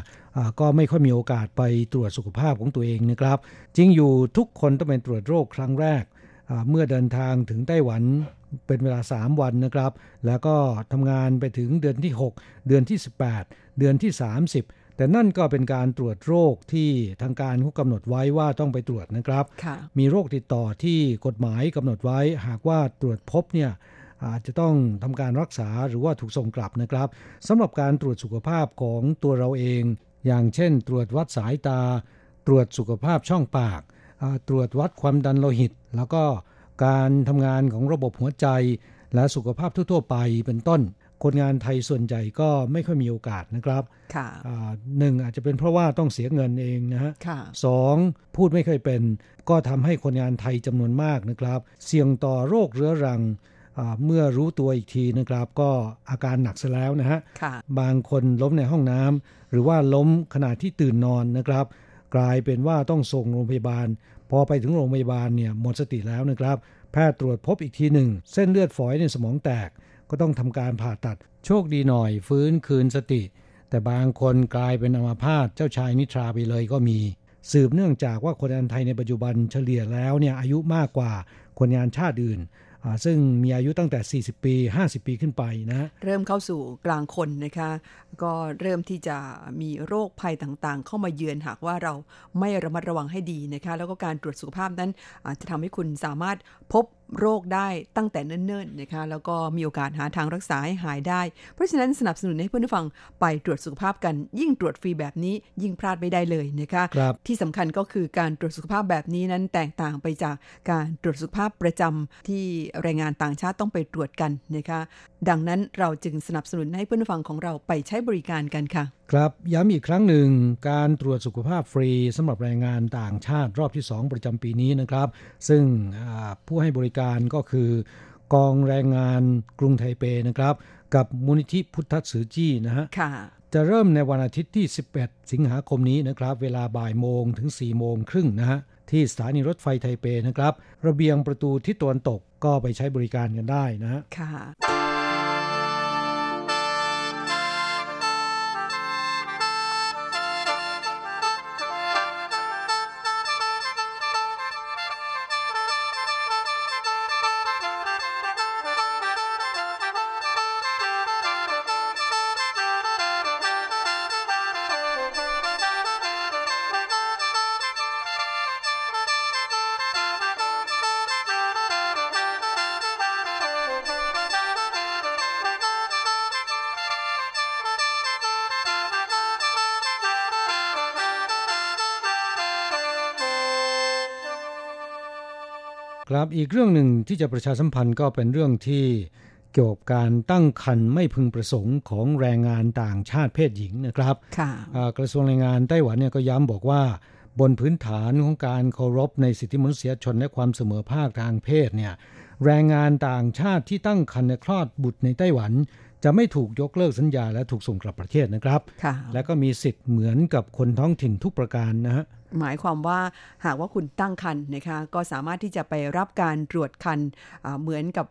ก็ไม่ค่อยมีโอกาสไปตรวจสุขภาพของตัวเองนะครับ จริงอยู่ทุกคนต้องเป็นตรวจโรคครั้งแรกเมื่อเดินทางถึงไต้หวัน เป็นเวลา 3 วันนะครับ แล้วก็ทำงานไปถึงเดือนที่ 6 เดือนที่ 18 เดือนที่ 30แต่นั่นก็เป็นการตรวจโรคที่ทางการเขากำหนดไว้ว่าต้องไปตรวจนะครับ มีโรคติดต่อที่กฎหมายกำหนดไว้ หากว่าตรวจพบเนี่ยอาจจะต้องทำการรักษาหรือว่าถูกส่งกลับนะครับสำหรับการตรวจสุขภาพของตัวเราเอง อย่างเช่น ตรวจวัดสายตา ตรวจสุขภาพช่องปาก ตรวจวัดความดันโลหิต แล้วก็ การทำงานของระบบหัวใจ และสุขภาพทั่ว ๆ ไปเป็นต้น คนงานไทยส่วนใหญ่ก็ไม่ค่อยมีโอกาสนะครับหนึ่งอาจจะเป็นเพราะว่าต้องเสียเงินเองนะฮะสองพูดไม่เคยเป็น ก็ทำให้คนงานไทยจำนวนมากนะครับ เสี่ยงต่อโรคเรื้อรังเมื่อรู้ตัวอีกทีนะครับ ก็อาการหนักซะแล้วนะฮะบางคนล้มในห้องน้ำหรือว่าล้มขณะที่ตื่นนอนนะครับ กลายเป็นว่าต้องส่งโรงพยาบาล พอไปถึงโรงพยาบาลเนี่ยหมดสติแล้วนะครับ แพทย์ตรวจพบอีกทีหนึ่ง เส้นเลือดฝอยในสมองแตกก็ต้องทำการผ่าตัด โชคดีหน่อยฟื้นคืนสติ แต่บางคนกลายเป็นอัมาพาตเจ้าชายนิทราไปเลยก็มี สืบเนื่องจากว่าคนงานไทยในปัจจุบันเฉลี่ยแล้วเนี่ยอายุมากกว่าคนงานชาติอื่น ซึ่งมีอายุตั้งแต่ 40 ปี 50 ปีขึ้นไปนะเริ่มเข้าสู่กลางคนนะคะ ก็เริ่มที่จะมีโรคภัยต่างๆ เข้ามาเยือนหากว่าเราไม่ระมัดระวังให้ดีนะคะ แล้วก็การตรวจสุขภาพนั้นอาจจะทำให้คุณสามารถพบ โรคได้ตั้งแต่เนิ่นๆนะคะแล้วก็มีโอกาสหาทางรักษาให้หายได้ เพราะฉะนั้นสนับสนุนให้เพื่อนผู้ฟังไปตรวจสุขภาพกัน ยิ่งตรวจฟรีแบบนี้ยิ่งพลาดไม่ได้เลยนะคะคที่สำคัญก็คือการตรวจสุขภาพแบบนี้นั้นแตกต่างไปจากการตรวจสุขภาพประจำที่แรงงานต่างชาติต้องไปตรวจกันนะคะดังนั้นเราจึงสนับสนุนให้เพื่อนผู้ฟังของเราไปใช้บริการกันค่ะ ครับย้ำอีกครั้งหนึ่งการตรวจสุขภาพฟรีสำหรับแรงงานต่างชาติรอบที่ 2 ประจำปีนี้นะครับ ซึ่งผู้ให้บริการก็คือกองแรงงานกรุงไทเปนะครับ กับมูลนิธิพุทธสือจี้นะฮะจะเริ่มในวันอาทิตย์ที่ 11 สิงหาคมนี้นะครับ เวลาบ่ายโมงถึง 4 โมงครึ่งนะฮะที่สถานีรถไฟไทเปนะครับ ระเบียงประตูที่ตะวันตกก็ไปใช้บริการกันได้นะฮะ ค่ะครับอีกเรื่องหนึ่งที่จะประชาสัมพันธ์ก็เป็นเรื่องที่เกี่ยวกับการตั้งคันไม่พึงประสงค์ของแรงงานต่างชาติเพศหญิงนะครับค่ะอ่ากระทรวงแรงงานไต้หวันเนี่ยก็ย้ำบอกว่า บนพื้นฐานของการเคารพในสิทธิมนุษยชนและความเสมอภาคทางเพศเนี่ยแรงงานต่างชาติที่ตั้งครรภ์ในคลอดบุตรในไต้หวัน จะไม่ถูกยกเลิกสัญญาและถูกส่งกลับประเทศนะครับค่ะและก็มีสิทธิ์เหมือนกับคนท้องถิ่นทุกประการนะฮะ หมายความว่าหากว่าคุณตั้งครรภ์นะคะก็สามารถที่จะไปรับการตรวจครรภ์เหมือนกับ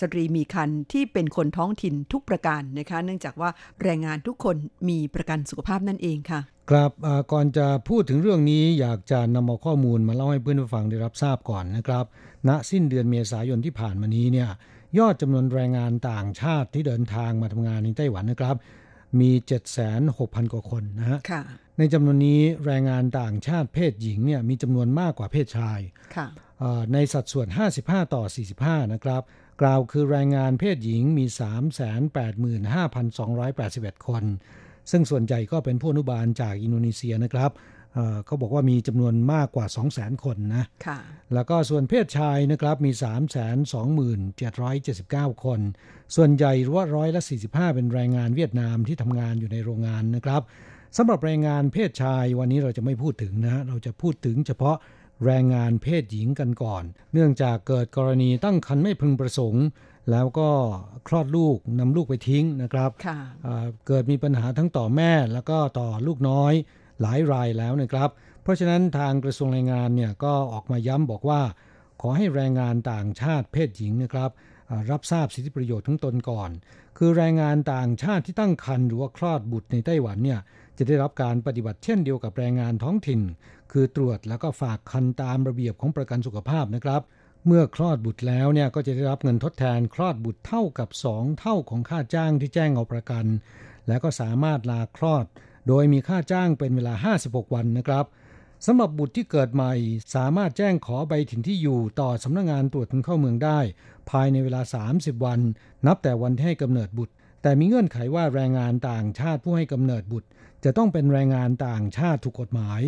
สตรีมีครรภ์ที่เป็นคนท้องถิ่นทุกประการนะคะเนื่องจากว่าแรงงานทุกคนมีประกันสุขภาพนั่นเองค่ะ ครับก่อนจะพูดถึงเรื่องนี้อยากจะนำเอาข้อมูลมาเล่าให้เพื่อนผู้ฟังได้รับทราบก่อนนะครับณสิ้นเดือนเมษายนที่ผ่านมานี้เนี่ยยอดจำนวนแรงงานต่างชาติที่เดินทางมาทำงานในไต้หวันนะครับ มี 760,000 กว่าคนนะฮะค่ะในจำนวนนี้แรงงานต่างชาติเพศหญิงเนี่ยมีจำนวนมากกว่าเพศชายค่ะเอ่อในสัดส่วน 55 ต่อ 45 นะครับ กล่าวคือแรงงานเพศหญิงมี 385,281 คน ซึ่งส่วนใหญ่ก็เป็นผู้อนุบาลจากอินโดนีเซียนะครับ เอ่อเขาบอกว่ามีจำนวนมากกว่า 200,000 คนนะค่ะแล้วก็ส่วนเพศชายนะครับมี 327,779 คน ส่วนใหญ่หรือว่าร้อยละ 45 เป็นแรงงานเวียดนามที่ทำงานอยู่ในโรงงานนะครับสำหรับแรงงานเพศชายวันนี้เราจะไม่พูดถึงนะฮะเราจะพูดถึงเฉพาะแรงงานเพศหญิงกันก่อน เนื่องจากเกิดกรณีตั้งครรภ์ไม่พึงประสงค์ แล้วก็คลอดลูกนำลูกไปทิ้งนะครับค่ะอ่าเกิดมีปัญหาทั้งต่อแม่แล้วก็ต่อลูกน้อย หลายรายแล้วนะครับ เพราะฉะนั้นทางกระทรวงแรงงานเนี่ยก็ออกมาย้ำบอกว่า ขอให้แรงงานต่างชาติเพศหญิงนะครับรับทราบสิทธิประโยชน์ทั้งตนก่อน คือแรงงานต่างชาติที่ตั้งครรภ์หรือว่าคลอดบุตรในไต้หวันเนี่ยจะได้รับการปฏิบัติเช่นเดียวกับแรงงานท้องถิ่น คือตรวจแล้วก็ฝากคันตามระเบียบของประกันสุขภาพนะครับ เมื่อคลอดบุตรแล้วเนี่ยก็จะได้รับเงินทดแทนคลอดบุตรเท่ากับ 2 เท่าของค่าจ้างที่แจ้งเอาประกัน แล้วก็สามารถลาคลอด โดยมีค่าจ้างเป็นเวลา 56 วันนะครับสำหรับบุตรที่เกิดใหม่สามารถแจ้งขอใบถิ่นที่อยู่ต่อสำนักงงานตรวจคนเข้าเมืองได้ ภายในเวลา 30 วัน นับแต่วันที่ให้กำเนิดบุตร แต่มีเงื่อนไขว่าแรงงานต่างชาติผู้ให้กำเนิดบุตร จะต้องเป็นแรงงานต่างชาติถูกกฎหมาย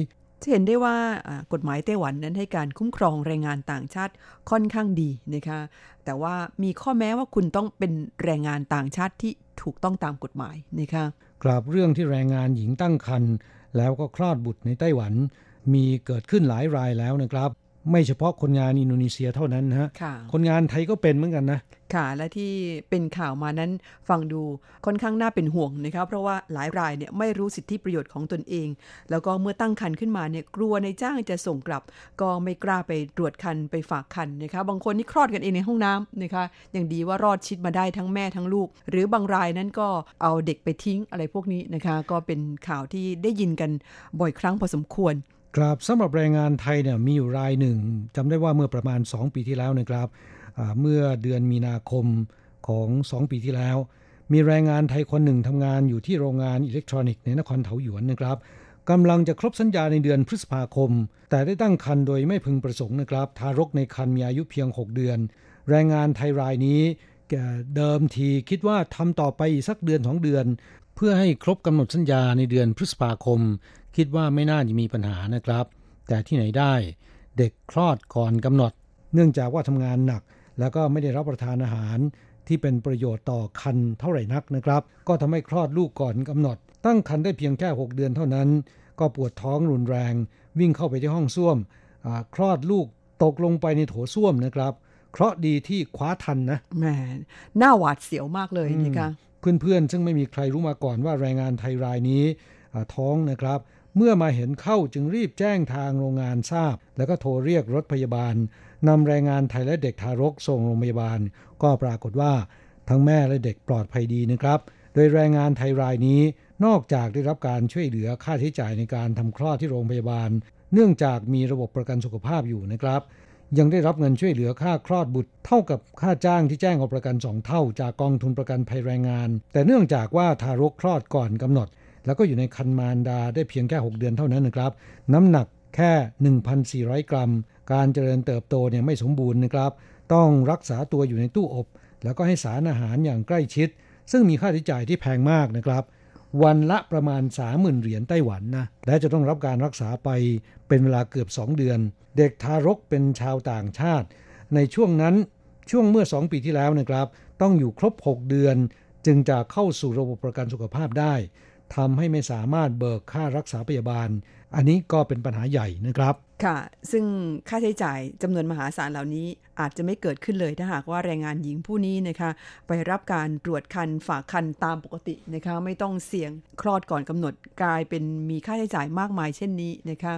จะเห็นได้ว่าอ่ากฎหมายไต้หวันนั้นให้การคุ้มครองแรงงานต่างชาติค่อนข้างดีนะคะ แต่ว่ามีข้อแม้ว่าคุณต้องเป็นแรงงานต่างชาติที่ถูกต้องตามกฎหมายนะคะ กราบเรื่องที่แรงงานหญิงตั้งครรภ์แล้วก็คลอดบุตรในไต้หวัน มีเกิดขึ้นหลายรายแล้วนะครับ ไม่เฉพาะคนงานอินโดนีเซียเท่านั้นนะฮะค่ะคนงานไทยก็เป็นเหมือนกันนะ ค่ะ และที่เป็นข่าวมานั้นฟังดูค่อนข้างน่าเป็นห่วงนะคะเพราะว่าหลายรายเนี่ยไม่รู้สิทธิประโยชน์ของตนเอง แล้วก็เมื่อตั้งครรภ์ขึ้นมาเนี่ยกลัวในจ้างจะส่งกลับ ก็ไม่กล้าไปตรวจครรภ์ไปฝากครรภ์นะคะ บางคนนี่คลอดกันเองในห้องน้ำนะคะ อย่างดีว่ารอดชิดมาได้ทั้งแม่ทั้งลูก หรือบางรายนั้นก็เอาเด็กไปทิ้งอะไรพวกนี้นะคะ ก็เป็นข่าวที่ได้ยินกันบ่อยครั้งพอสมควร ครับสำหรับแรงงานไทยเนี่ยมีอยู่รายหนึ่งจำได้ว่าเมื่อประมาณ 2 ปีที่แล้วนะครับเมื่อเดือนมีนาคมของ 2 ปีที่แล้ว มีแรงงานไทยคนหนึ่งทำงานอยู่ที่โรงงานอิเล็กทรอนิกส์ในนครเถาหยวนนะครับกำลังจะครบสัญญาในเดือนพฤษภาคม แต่ได้ตั้งครรภ์โดยไม่พึงประสงค์นะครับ ทารกในครรภ์มีอายุเพียง 6 เดือน แรงงานไทยรายนี้แกเดิมทีคิดว่าทำต่อไปอีกสักเดือนสองเดือน เพื่อให้ครบกำหนดสัญญาในเดือนพฤษภาคม คิดว่าไม่น่าจะมีปัญหานะครับ แต่ที่ไหนได้เด็กคลอดก่อนกำหนด เนื่องจากว่าทำงานหนัก แล้วก็ไม่ได้รับประทานอาหารที่เป็นประโยชน์ต่อคันเท่าไหร่นักนะครับ ก็ทำให้คลอดลูกก่อนกำหนด ตั้งคันได้เพียงแค่ 6 เดือนเท่านั้น ก็ปวดท้องรุนแรง วิ่งเข้าไปที่ห้องส้วมอาคลอดลูกตกลงไปในโถส้วมนะครับเคราะห์ดีที่คว้าทันนะแหมน่าหวาดเสียวมากเลยนะคะเพื่อนๆ ซึ่งไม่มีใครรู้มาก่อนว่าแรงงานไทยรายนี้อ่าท้องนะครับ เมื่อมาเห็นเข้าจึงรีบแจ้งทางโรงงานทราบ แล้วก็โทรเรียกรถพยาบาลนำแรงงานไทยและเด็กทารกส่งโรงพยาบาล ก็ปรากฏว่าทั้งแม่และเด็กปลอดภัยดีนะครับ โดยแรงงานไทยรายนี้นอกจากได้รับการช่วยเหลือค่าใช้จ่ายในการทำคลอดที่โรงพยาบาล เนื่องจากมีระบบประกันสุขภาพอยู่นะครับ ยังได้รับเงินช่วยเหลือค่าคลอดบุตร เท่ากับค่าจ้างที่แจ้งเอาประกันสองเท่า จากกองทุนประกันภัยแรงงาน แต่เนื่องจากว่าทารกคลอดก่อนกำหนด แล้วก็อยู่ในคันมารดาได้เพียงแค่ 6 เดือนเท่านั้นนะครับ น้ำหนักแค่ 1,400 กรัม การเจริญเติบโตเนี่ยไม่สมบูรณ์นะครับ ต้องรักษาตัวอยู่ในตู้อบ แล้วก็ให้สารอาหารอย่างใกล้ชิด ซึ่งมีค่าใช้จ่ายที่แพงมากนะครับ วันละประมาณ 30,000 เหรียญไต้หวันนะและจะต้องรับการรักษาไปเป็นเวลาเกือบ 2 เดือน เด็กทารกเป็นชาวต่างชาติ ในช่วงนั้นช่วงเมื่อ 2 ปีที่แล้วนะครับ ต้องอยู่ครบ 6 เดือน จึงจะเข้าสู่ระบบประกันสุขภาพได้ ทำให้ไม่สามารถเบิกค่ารักษาพยาบาล อันนี้ก็เป็นปัญหาใหญ่นะครับค่ะ ซึ่งค่าใช้จ่ายจำนวนมหาศาลเหล่านี้อาจจะไม่เกิดขึ้นเลยถ้าหากว่าแรงงานหญิงผู้นี้นะคะ ไปรับการตรวจคันฝากคันตามปกตินะคะ ไม่ต้องเสี่ยงคลอดก่อนกำหนดกลายเป็นมีค่าใช้จ่ายมากมายเช่นนี้นะคะ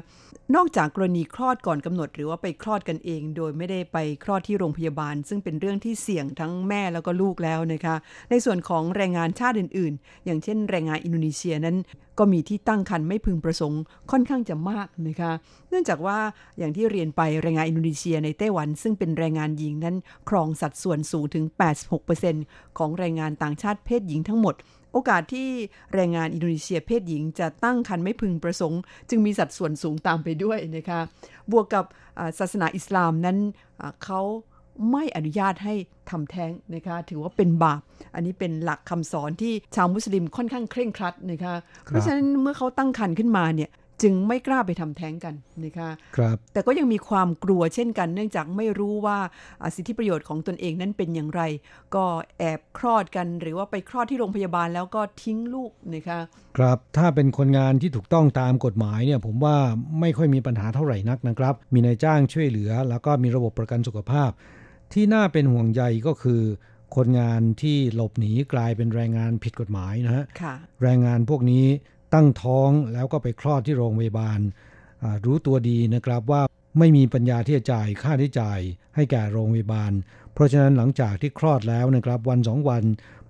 นอกจากกรณีคลอดก่อนกำหนด หรือว่าไปคลอดกันเอง โดยไม่ได้ไปคลอดที่โรงพยาบาล ซึ่งเป็นเรื่องที่เสี่ยงทั้งแม่แล้วก็ลูกแล้วนะคะ ในส่วนของแรงงานชาติอื่น ๆ อย่างเช่น แรงงานอินโดนีเซียนั้น ก็มีที่ตั้งคันไม่พึงประสงค์ค่อนข้างจะมากนะคะ เนื่องจากว่าอย่างที่เรียนไปแรงงานอินโดนีเซียในไต้หวัน ซึ่งเป็นแรงงานหญิงนั้นครองสัดส่วนสูงถึง 86%ของแรงงานต่างชาติเพศหญิงทั้งหมด โอกาสที่แรงงานอินโดนีเซียเพศหญิงจะตั้งคันไม่พึงประสงค์ จึงมีสัดส่วนสูงตามไปด้วยนะคะบวกกับศาสนาอิสลามนั้นเขาไม่อนุญาตให้ทำแท้งนะคะถือว่าเป็นบาป อันนี้เป็นหลักคำสอนที่ชาวมุสลิมค่อนข้างเคร่งครัดนะคะ เพราะฉะนั้นเมื่อเขาตั้งคันขึ้นมาเนี่ย จึงไม่กล้าไปทำแท้งกันนะคะครับแต่ก็ยังมีความกลัวเช่นกัน เนื่องจากไม่รู้ว่าสิทธิประโยชน์ของตนเองนั้นเป็นอย่างไร ก็แอบคลอดกันหรือว่าไปคลอดที่โรงพยาบาลแล้วก็ทิ้งลูกนะคะครับถ้าเป็นคนงานที่ถูกต้องตามกฎหมายเนี่ยผมว่าไม่ค่อยมีปัญหาเท่าไหร่นักนะครับ มีนายจ้างช่วยเหลือ แล้วก็มีระบบประกันสุขภาพ ที่น่าเป็นห่วงใยก็คือคนงานที่หลบหนีกลายเป็นแรงงานผิดกฎหมายนะฮะค่ะแรงงานพวกนี้ ตั้งท้องแล้วก็ไปคลอดที่โรงพยาบาล รู้ตัวดีนะครับว่าไม่มีปัญญาที่จะจ่ายค่าใช้จ่ายให้แก่โรงพยาบาล เพราะฉะนั้นหลังจากที่คลอดแล้วนะครับ วันสองวัน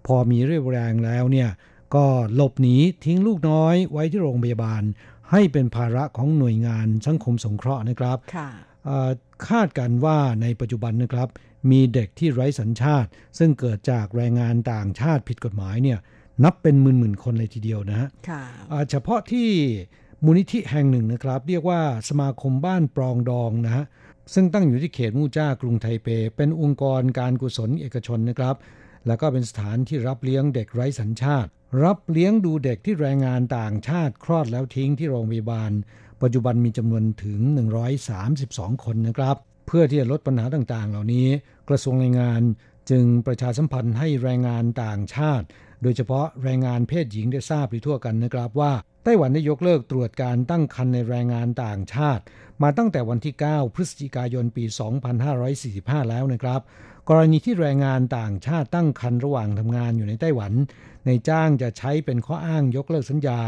พอมีเรี่ยวแรงแล้วเนี่ยก็หลบหนีทิ้งลูกน้อยไว้ที่โรงพยาบาล ให้เป็นภาระของหน่วยงานสังคมสงเคราะห์นะครับค่ะคาดกันว่าในปัจจุบันนะครับ มีเด็กที่ไร้สัญชาติ ซึ่งเกิดจากแรงงานต่างชาติผิดกฎหมายเนี่ย นับเป็นหมื่นๆคนเลยทีเดียวนะฮะค่ะเฉพาะที่มูลนิธิแห่งหนึ่งนะครับ เรียกว่าสมาคมบ้านปรองดองนะฮะซึ่งตั้งอยู่ที่เขตมู่จ้ากรุงไทเป เป็นองค์กรการกุศลเอกชนนะครับ แล้วก็เป็นสถานที่รับเลี้ยงเด็กไร้สัญชาติ รับเลี้ยงดูเด็กที่แรงงานต่างชาติคลอดแล้วทิ้งที่โรงพยาบาล ปัจจุบันมีจำนวนถึง 132 คนนะครับ เพื่อที่จะลดปัญหาต่างๆ เหล่านี้ กระทรวงแรงงานจึงประชาสัมพันธ์ให้แรงงานต่างชาติ โดยเฉพาะแรงงานเพศหญิงได้ทราบไปทั่วกันนะครับว่า ไต้หวันได้ยกเลิกตรวจการตั้งครรภ์ในแรงงานต่างชาติ มาตั้งแต่วันที่ 9 พฤศจิกายนปี 2545 แล้วนะครับ กรณีที่แรงงานต่างชาติตั้งครรภ์ระหว่างทำงานอยู่ในไต้หวัน ในจ้างจะใช้เป็นข้ออ้างยกเลิกสัญญา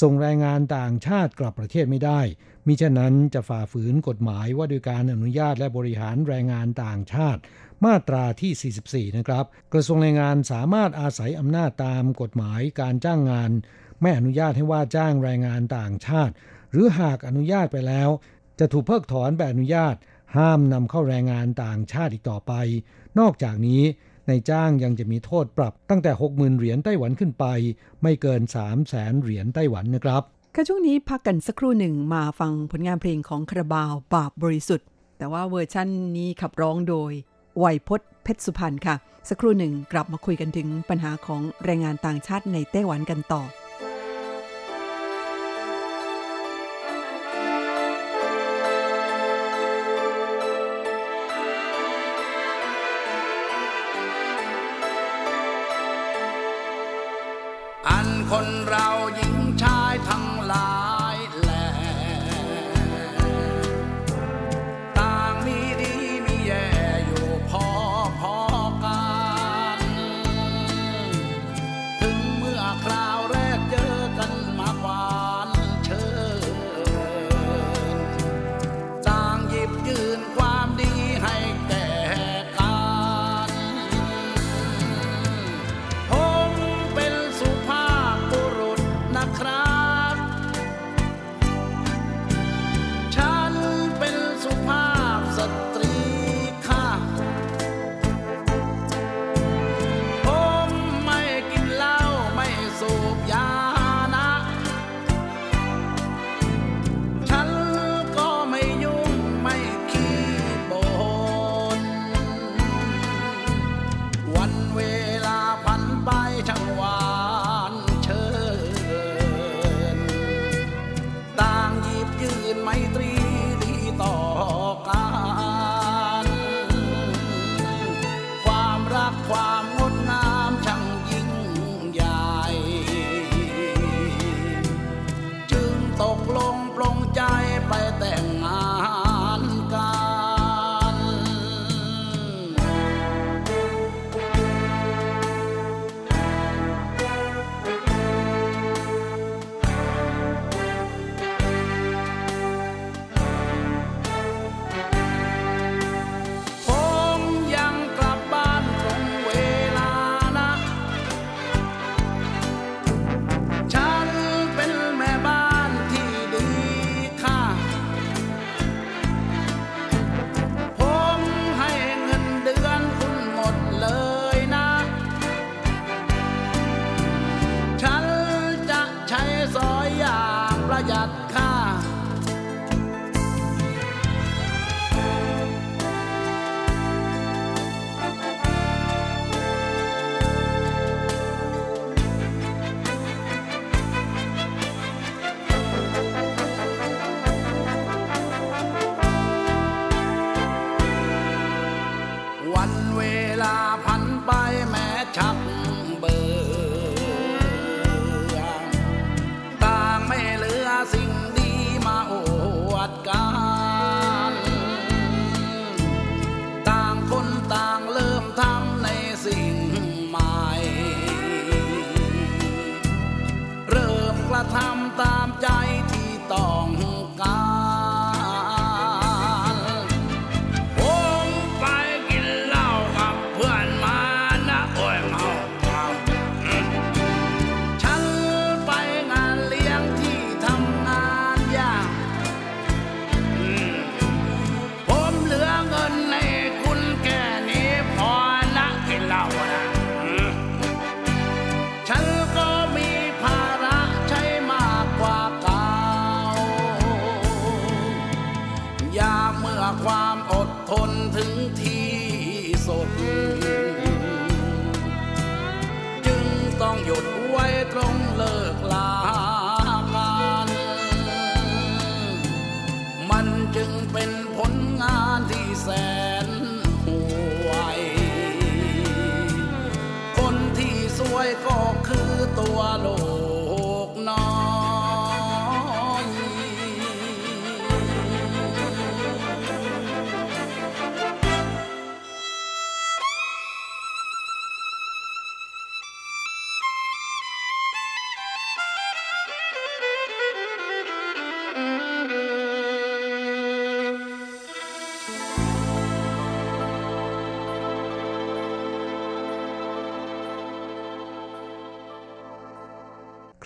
ส่งแรงงานต่างชาติกลับประเทศไม่ได้มิฉะนั้นจะฝ่าฝืนกฎหมายว่าด้วยการอนุญาตและบริหารแรงงานต่างชาติ มาตราที่ 44 นะครับ กระทรวงแรงงานสามารถอาศัยอำนาจตามกฎหมายการจ้างงาน ไม่อนุญาตให้ว่าจ้างแรงงานต่างชาติ หรือหากอนุญาตไปแล้ว จะถูกเพิกถอนใบอนุญาต ห้ามนำเข้าแรงงานต่างชาติอีกต่อไป นอกจากนี้ในจ้างยังจะมีโทษปรับตั้งแต่ 60,000 เหรียญไต้หวันขึ้นไป ไม่เกิน 3 0 0แสนเหรียญไต้หวันนะครับค่ะช่วงนี้พักกันสักครู่หนึ่งมาฟังผลงานเพลงของคาราบาวบาปบริสุทธิ์ แต่ว่าเวอร์ชั่นนี้ขับร้องโดย วัยพจน์เพชรสุพรรณค่ะ สักครู่หนึ่งกลับมาคุยกันถึงปัญหาของแรงงานต่างชาติในไต้หวันกันต่อ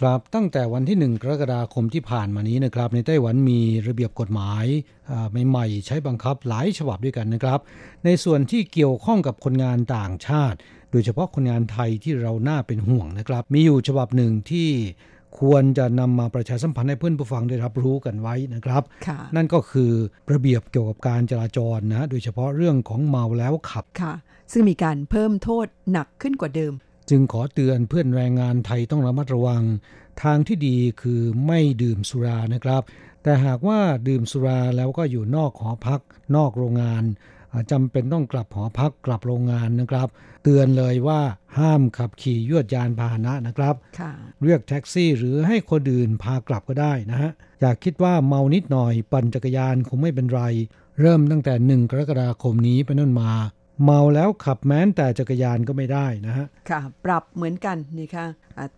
ครับตั้งแต่วันที่ 1 กรกฎาคมที่ผ่านมานี้นะครับ ในไต้หวันมีระเบียบกฎหมายอ่าใหม่ๆใช้บังคับหลายฉบับด้วยกันนะครับ ในส่วนที่เกี่ยวข้องกับคนงานต่างชาติ โดยเฉพาะคนงานไทยที่เราน่าเป็นห่วงนะครับ มีอยู่ฉบับหนึ่งที่ควรจะนำมาประชาสัมพันธ์ให้เพื่อนผู้ฟังได้รับรู้กันไว้นะครับค่ะนั่นก็คือระเบียบเกี่ยวกับการจราจรนะโดยเฉพาะเรื่องของเมาแล้วขับค่ะ ซึ่งมีการเพิ่มโทษหนักขึ้นกว่าเดิม จึงขอเตือนเพื่อนแรงงานไทยต้องระมัดระวัง ทางที่ดีคือไม่ดื่มสุรานะครับ แต่หากว่าดื่มสุราแล้วก็อยู่นอกหอพัก นอกโรงงานอ่าจำเป็นต้องกลับหอพักกลับโรงงานนะครับ เตือนเลยว่าห้ามขับขี่ยวดยานพาหนะนะครับค่ะเรียกแท็กซี่หรือให้คนอื่นพากลับก็ได้นะฮะอยากคิดว่าเมานิดหน่อยปั่นจักรยานคงไม่เป็นไร เริ่มตั้งแต่หนึ่งกรกฎาคมนี้เป็นต้นมา เมาแล้วขับแม้นแต่จักรยานก็ไม่ได้นะฮะ ค่ะ ปรับเหมือนกันนี่ค่ะ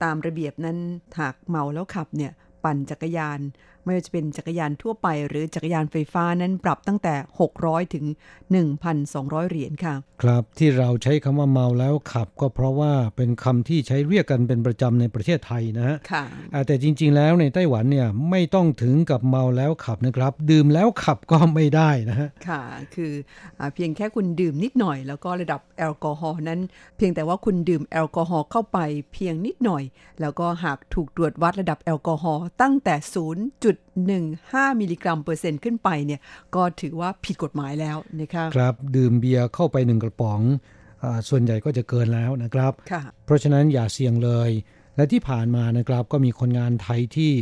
ตามระเบียบนั้นหากเมาแล้วขับเนี่ย ปั่นจักรยาน ไม่ว่าจะเป็นจักรยานทั่วไป หรือจักรยานไฟฟ้านั้นปรับตั้งแต่ 600 ถึง 1,200 เหรียญค่ะ ครับที่เราใช้คำว่าเมาแล้วขับ ก็เพราะว่าเป็นคำที่ใช้เรียกกันเป็นประจำในประเทศไทยนะฮะค่ะอ่าแต่จริง ๆ แล้วในไต้หวันเนี่ยไม่ต้องถึงกับเมาแล้วขับนะครับ ดื่มแล้วขับก็ไม่ได้นะฮะค่ะ คืออาเพียงแค่คุณดื่มนิดหน่อย แล้วก็ระดับแอลกอฮอล์นั้น เพียงแต่ว่าคุณดื่มแอลกอฮอล์เข้าไปเพียงนิดหน่อย แล้วก็หากถูกตรวจวัดระดับแอลกอฮอล์ตั้งแต่0.15 มิลลิกรัมเปอร์เซ็นต์ขึ้นไปเนี่ยก็ถือว่าผิดกฎหมายแล้วนะคะครับดื่มเบียร์เข้าไปหนึ่งกระป๋องอาส่วนใหญ่ก็จะเกินแล้วนะครับค่ะเพราะฉะนั้นอย่าเสี่ยงเลย และที่ผ่านมานะครับ ก็มีคนงานไทยที่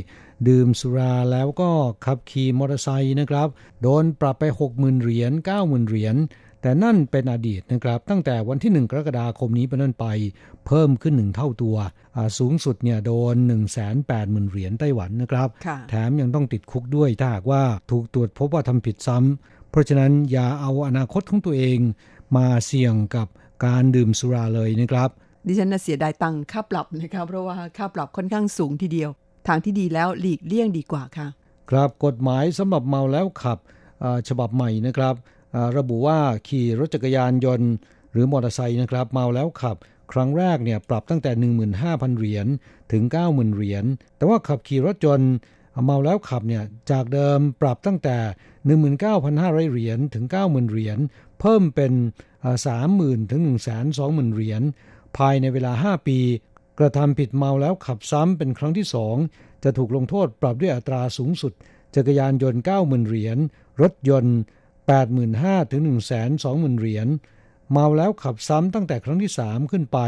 ดื่มสุราแล้วก็ขับขี่มอเตอร์ไซค์นะครับ โดนปรับไป 60,000 เหรียญ 90,000 เหรียญ แต่นั่นเป็นอดีตนะครับ ตั้งแต่วันที่ 1 กรกฎาคมนี้เป็นต้นไป เพิ่มขึ้น 1 เท่าตัวอ่าสูงสุดเนี่ยโดน 180,000 เหรียญไต้หวันนะครับค่ะแถมยังต้องติดคุกด้วยถ้าหากว่าถูกตรวจพบว่าทำผิดซ้ำเพราะฉะนั้นอย่าเอาอนาคตของตัวเอง มาเสี่ยงกับการดื่มสุราเลยนะครับ ดิฉันน่ะเสียดายตังค่าปรับนะคะเพราะว่าค่าปรับค่อนข้างสูงทีเดียว ทางที่ดีแล้วหลีกเลี่ยงดีกว่าค่ะ ครับกฎหมายสำหรับเมาแล้วขับอ่าฉบับใหม่นะครับอ่า ระบุว่าขี่รถจักรยานยนต์ หรือมอเตอร์ไซค์นะครับเมาแล้วขับ ครั้งแรกเนี่ยปรับตั้งแต่ 15,000 เหรียญถึง 90,000 เหรียญแต่ว่าขับขี่รถยนต์เมาแล้วขับเนี่ยจากเดิมปรับตั้งแต่ 19,500 เหรียญถึง 90,000 เหรียญเพิ่มเป็น 30,000 ถึง 120,000 เหรียญภายในเวลา 5 ปี กระทำผิดเมาแล้วขับซ้ำเป็นครั้งที่สองจะถูกลงโทษปรับด้วยอัตราสูงสุด จักรยานยนต์ 90,000 เหรียญรถยนต์ 85,000ถึง120,000 เหรียญ เมาแล้วขับซ้ำตั้งแต่ครั้งที่ 3 ขึ้นไป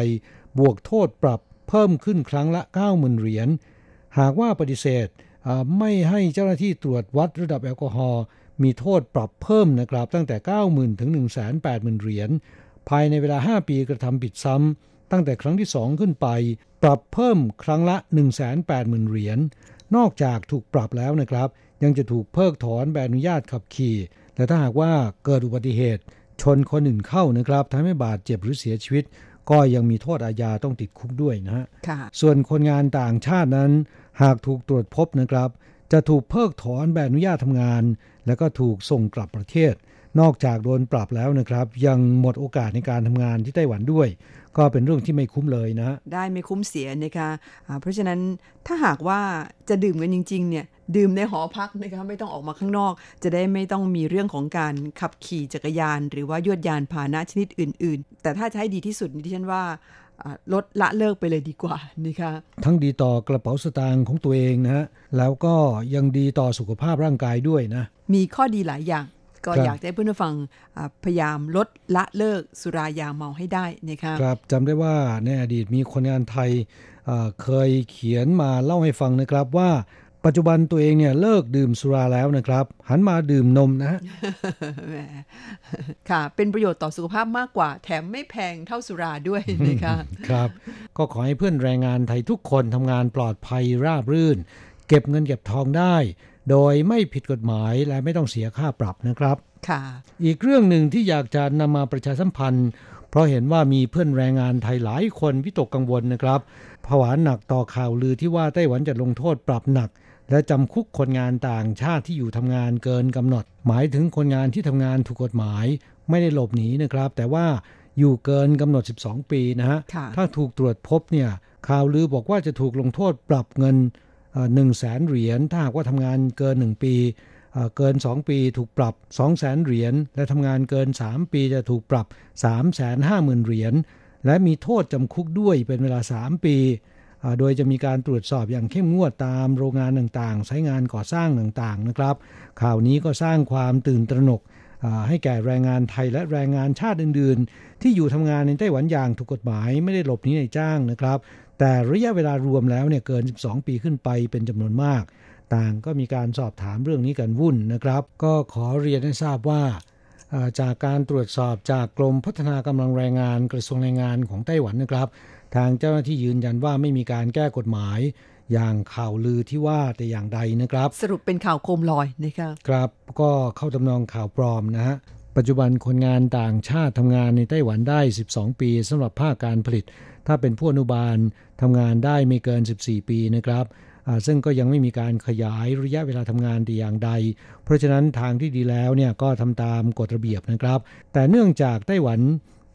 บวกโทษปรับเพิ่มขึ้นครั้งละ 90,000 เหรียญ หากว่าปฏิเสธไม่ให้เจ้าหน้าที่ตรวจวัดระดับแอลกอฮอล์มีโทษปรับเพิ่มนะครับตั้งแต่ 90,000 ถึง 180,000 เหรียญ ภายในเวลา 5 ปีกระทำผิดซ้ำตั้งแต่ครั้งที่ 2 ขึ้นไป ปรับเพิ่มครั้งละ 180,000 เหรียญ นอกจากถูกปรับแล้วนะครับ ยังจะถูกเพิกถอนใบอนุญาตขับขี่ และถ้าหากว่าเกิดอุบัติเหตุ ชนคนอื่นเข้านะครับทำให้บาดเจ็บหรือเสียชีวิต ก็ยังมีโทษอาญาต้องติดคุกด้วยนะฮะค่ะส่วนคนงานต่างชาตินั้น หากถูกตรวจพบนะครับ จะถูกเพิกถอนใบอนุญาตทำงาน แล้วก็ถูกส่งกลับประเทศ นอกจากโดนปรับแล้วนะครับ ยังหมดโอกาสในการทำงานที่ไต้หวันด้วย ก็เป็นเรื่องที่ไม่คุ้มเลยนะได้ไม่คุ้มเสียนะคะอ่าเพราะฉะนั้นถ้าหากว่าจะดื่มกันจริง ๆ เนี่ยดื่มในหอพักนะคะไม่ต้องออกมาข้างนอก จะได้ไม่ต้องมีเรื่องของการขับขี่จักรยาน หรือว่ายวดยานพาหนะชนิดอื่น ๆ แต่ถ้าจะให้ดีที่สุดนี่ดิฉันว่าอ่าลดละเลิกไปเลยดีกว่านะคะทั้งดีต่อกระเป๋าสตางค์ของตัวเองนะฮะแล้วก็ยังดีต่อสุขภาพร่างกายด้วยนะ มีข้อดีหลายอย่าง ก็ครับอยากจะให้เพื่อนผู้ฟังอ่าพยายามลดละเลิกสุรายาเมาให้ได้นะคะครับจำได้ว่าในอดีตมีคนงานไทยเอ่อเคยเขียนมาเล่าให้ฟังนะครับว่าปัจจุบันตัวเองเนี่ยเลิกดื่มสุราแล้วนะครับ หันมาดื่มนมนะฮะแหมค่ะ เป็นประโยชน์ต่อสุขภาพมากกว่า แถมไม่แพงเท่าสุราด้วยนะคะครับ ก็ขอให้เพื่อนแรงงานไทยทุกคนทำงานปลอดภัยราบรื่น เก็บเงินเก็บทองได้ โดยไม่ผิดกฎหมายและไม่ต้องเสียค่าปรับนะครับค่ะอีกเรื่องหนึ่งที่อยากจะนำมาประชาสัมพันธ์ เพราะเห็นว่ามีเพื่อนแรงงานไทยหลายคนวิตกกังวลนะครับผวาหนักต่อข่าวลือที่ว่าไต้หวันจะลงโทษปรับหนัก และจำคุกคนงานต่างชาติที่อยู่ทำงานเกินกำหนด หมายถึงคนงานที่ทำงานถูกกฎหมาย ไม่ได้หลบหนีนะครับ แต่ว่าอยู่เกินกำหนด 12 ปีนะฮะค่ะถ้าถูกตรวจพบเนี่ยข่าวลือบอกว่าจะถูกลงโทษปรับเงิน หนึ่งแสนเหรียญถ้าหากว่าทำงานเกิน 1 ปี เกิน 2 ปีถูกปรับ 2 0 0แสนเหรียญและทำงานเกิน 3 ปีจะถูกปรับ 3 5 0 0 0 0เหรียญและมีโทษจำคุกด้วยเป็นเวลา 3 ปี โดยจะมีการตรวจสอบอย่างเข้มงวดตามโรงงานต่างๆ ใช้งานก่อสร้างต่างๆนะครับ ข่าวนี้ก็สร้างความตื่นตระหนกให้แก่แรงงานไทยและแรงงานชาติอื่น ๆ ที่อยู่ทำงานในไต้หวันอย่างถูกกฎหมายไม่ได้หลบหนีในจ้างนะครับ แต่ระยะเวลารวมแล้วเนี่ยเกิน 12 ปีขึ้นไปเป็นจำนวนมาก ต่างก็มีการสอบถามเรื่องนี้กันวุ่นนะครับ ก็ขอเรียนให้ทราบว่าเอ่อจากการตรวจสอบจากกรมพัฒนากำลังแรงงานกระทรวงแรงงานของไต้หวันนะครับ ทางเจ้าหน้าที่ยืนยันว่าไม่มีการแก้กฎหมายอย่างข่าวลือที่ว่าแต่อย่างใดนะครับ สรุปเป็นข่าวโคมลอยนะคะครับก็เข้าทำนองข่าวปลอมนะฮะปัจจุบันคนงานต่างชาติทำงานในไต้หวันได้ 12 ปีสำหรับภาคการผลิต ถ้าเป็นผู้อนุบาลทำงานได้ไม่เกิน 14 ปีนะครับอ่าซึ่งก็ยังไม่มีการขยายระยะเวลาทำงานแต่อย่างใด เพราะฉะนั้นทางที่ดีแล้วเนี่ยก็ทำตามกฎระเบียบนะครับ แต่เนื่องจากไต้หวัน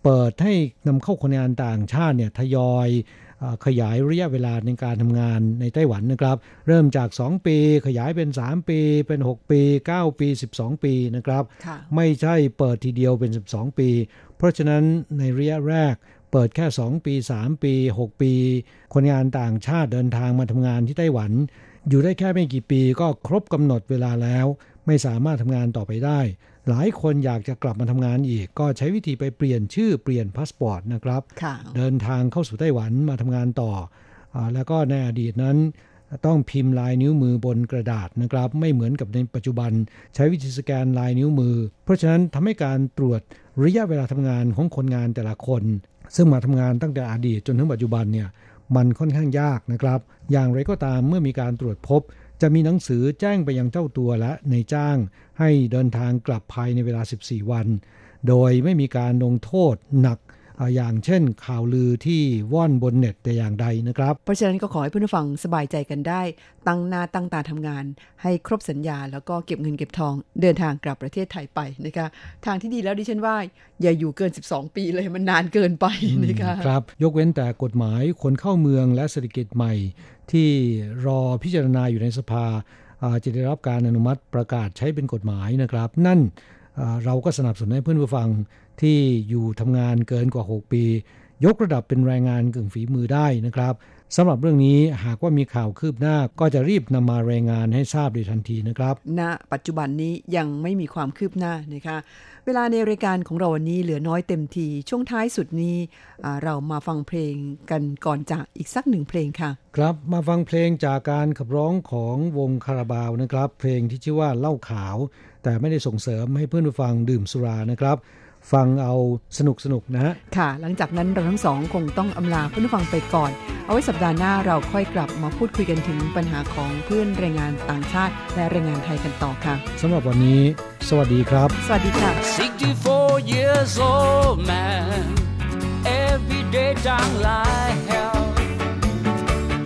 เปิดให้นำเข้าคนงานต่างชาติเนี่ยทยอยอาขยายระยะเวลาในการทำงานในไต้หวันนะครับ เริ่มจาก 2 ปีขยายเป็น 3 ปีเป็น 6 ปี 9 ปี 12 ปีนะครับค่ะไม่ใช่เปิดทีเดียวเป็น 12 ปี เพราะฉะนั้นในระยะแรก เปิดแค่ 2 ปี 3 ปี 6 ปี คนงานต่างชาติเดินทางมาทำงานที่ไต้หวัน อยู่ได้แค่ไม่กี่ปีก็ครบกำหนดเวลาแล้ว ไม่สามารถทำงานต่อไปได้ หลายคนอยากจะกลับมาทำงานอีก ก็ใช้วิธีไปเปลี่ยนชื่อเปลี่ยนพาสปอร์ตนะครับค่ะเดินทางเข้าสู่ไต้หวันมาทำงานต่ออาแล้วก็ในอดีตนั้นต้องพิมพ์ลายนิ้วมือบนกระดาษนะครับ ไม่เหมือนกับในปัจจุบัน ใช้วิธีสแกนลายนิ้วมือ เพราะฉะนั้นทำให้การตรวจระยะเวลาทำงานของคนงานแต่ละคน ซึ่งมาทำงานตั้งแต่อดีตจนถึงปัจจุบันเนี่ยมันค่อนข้างยากนะครับ อย่างไรก็ตามเมื่อมีการตรวจพบ จะมีหนังสือแจ้งไปยังเจ้าตัวและในจ้าง ให้เดินทางกลับภายในเวลา 14 วัน โดยไม่มีการลงโทษหนัก อ่าอย่างเช่นข่าวลือที่ว่อนบนเน็ตแต่อย่างใดนะครับ เพราะฉะนั้นก็ขอให้เพื่อนผู้ฟังสบายใจกันได้ ตั้งหน้าตั้งตาทำงาน ให้ครบสัญญา แล้วก็เก็บเงินเก็บทองเดินทางกลับประเทศไทยไปนะคะทางที่ดีแล้วดิฉันว่า อย่าอยู่เกิน 12 ปีเลยมันนานเกินไปนะคะครับยกเว้นแต่กฎหมายคนเข้าเมืองและเศรษฐกิจใหม่ ที่รอพิจารณาอยู่ในสภาอ่าจะได้รับการอนุมัติประกาศใช้เป็นกฎหมายนะครับ นั่นอ่าเราก็สนับสนุนให้เพื่อนผู้ฟัง ที่อยู่ทำงานเกินกว่า 6 ปี ยกระดับเป็นแรงงานกึ่งฝีมือได้นะครับสำหรับเรื่องนี้หากว่ามีข่าวคืบหน้าก็จะรีบนำมารายงานให้ทราบโดยทันทีนะครับ ณ ปัจจุบันนี้ยังไม่มีความคืบหน้านะคะ เวลาในรายการของเราวันนี้เหลือน้อยเต็มที ช่วงท้ายสุดนี้อ่าเรามาฟังเพลงกันก่อนจากอีกสักหนึ่งเพลงค่ะ ครับมาฟังเพลงจากการขับร้องของวงคาราบาวนะครับ เพลงที่ชื่อว่าเหล้าขาว แต่ไม่ได้ส่งเสริมให้เพื่อนผู้ฟังดื่มสุรานะครับ ฟังเอาสนุกสนุกนะฮะ ค่ะ หลังจากนั้นเราทั้งสองคงต้องอำลาเพื่อนผู้ฟังไปก่อน เอาไว้สัปดาห์หน้าเราค่อยกลับมาพูดคุยกันถึงปัญหาของเพื่อนแรงงานต่างชาติ และแรงงานไทยกันต่อค่ะสำหรับวันนี้ สวัสดีครับ สวัสดีค่ะ 64 years old man, every day down like hell.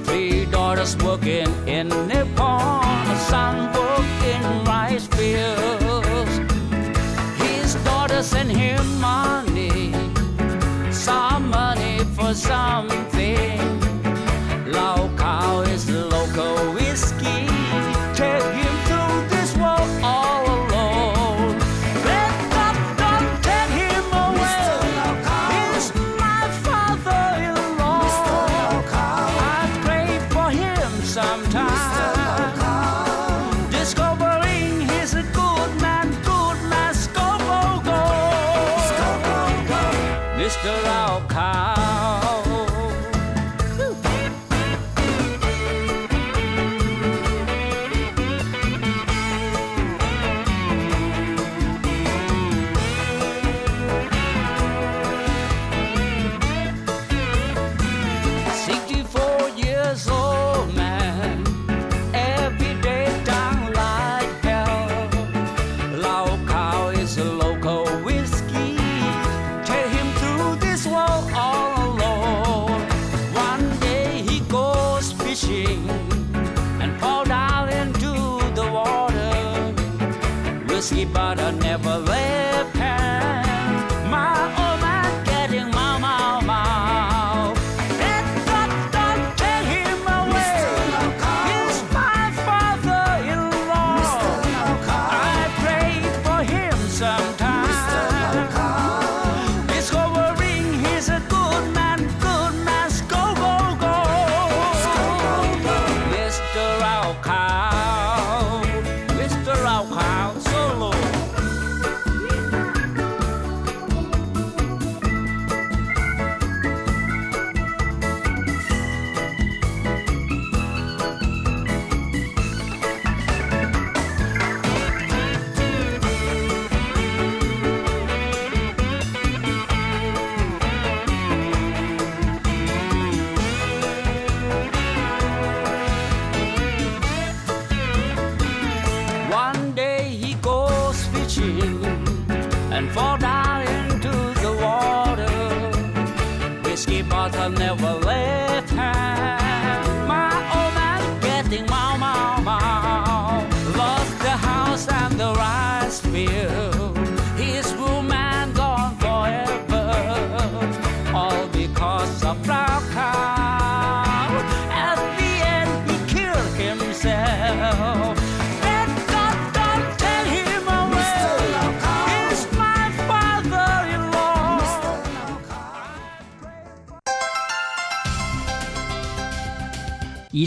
Three daughters working in Nippon, a son some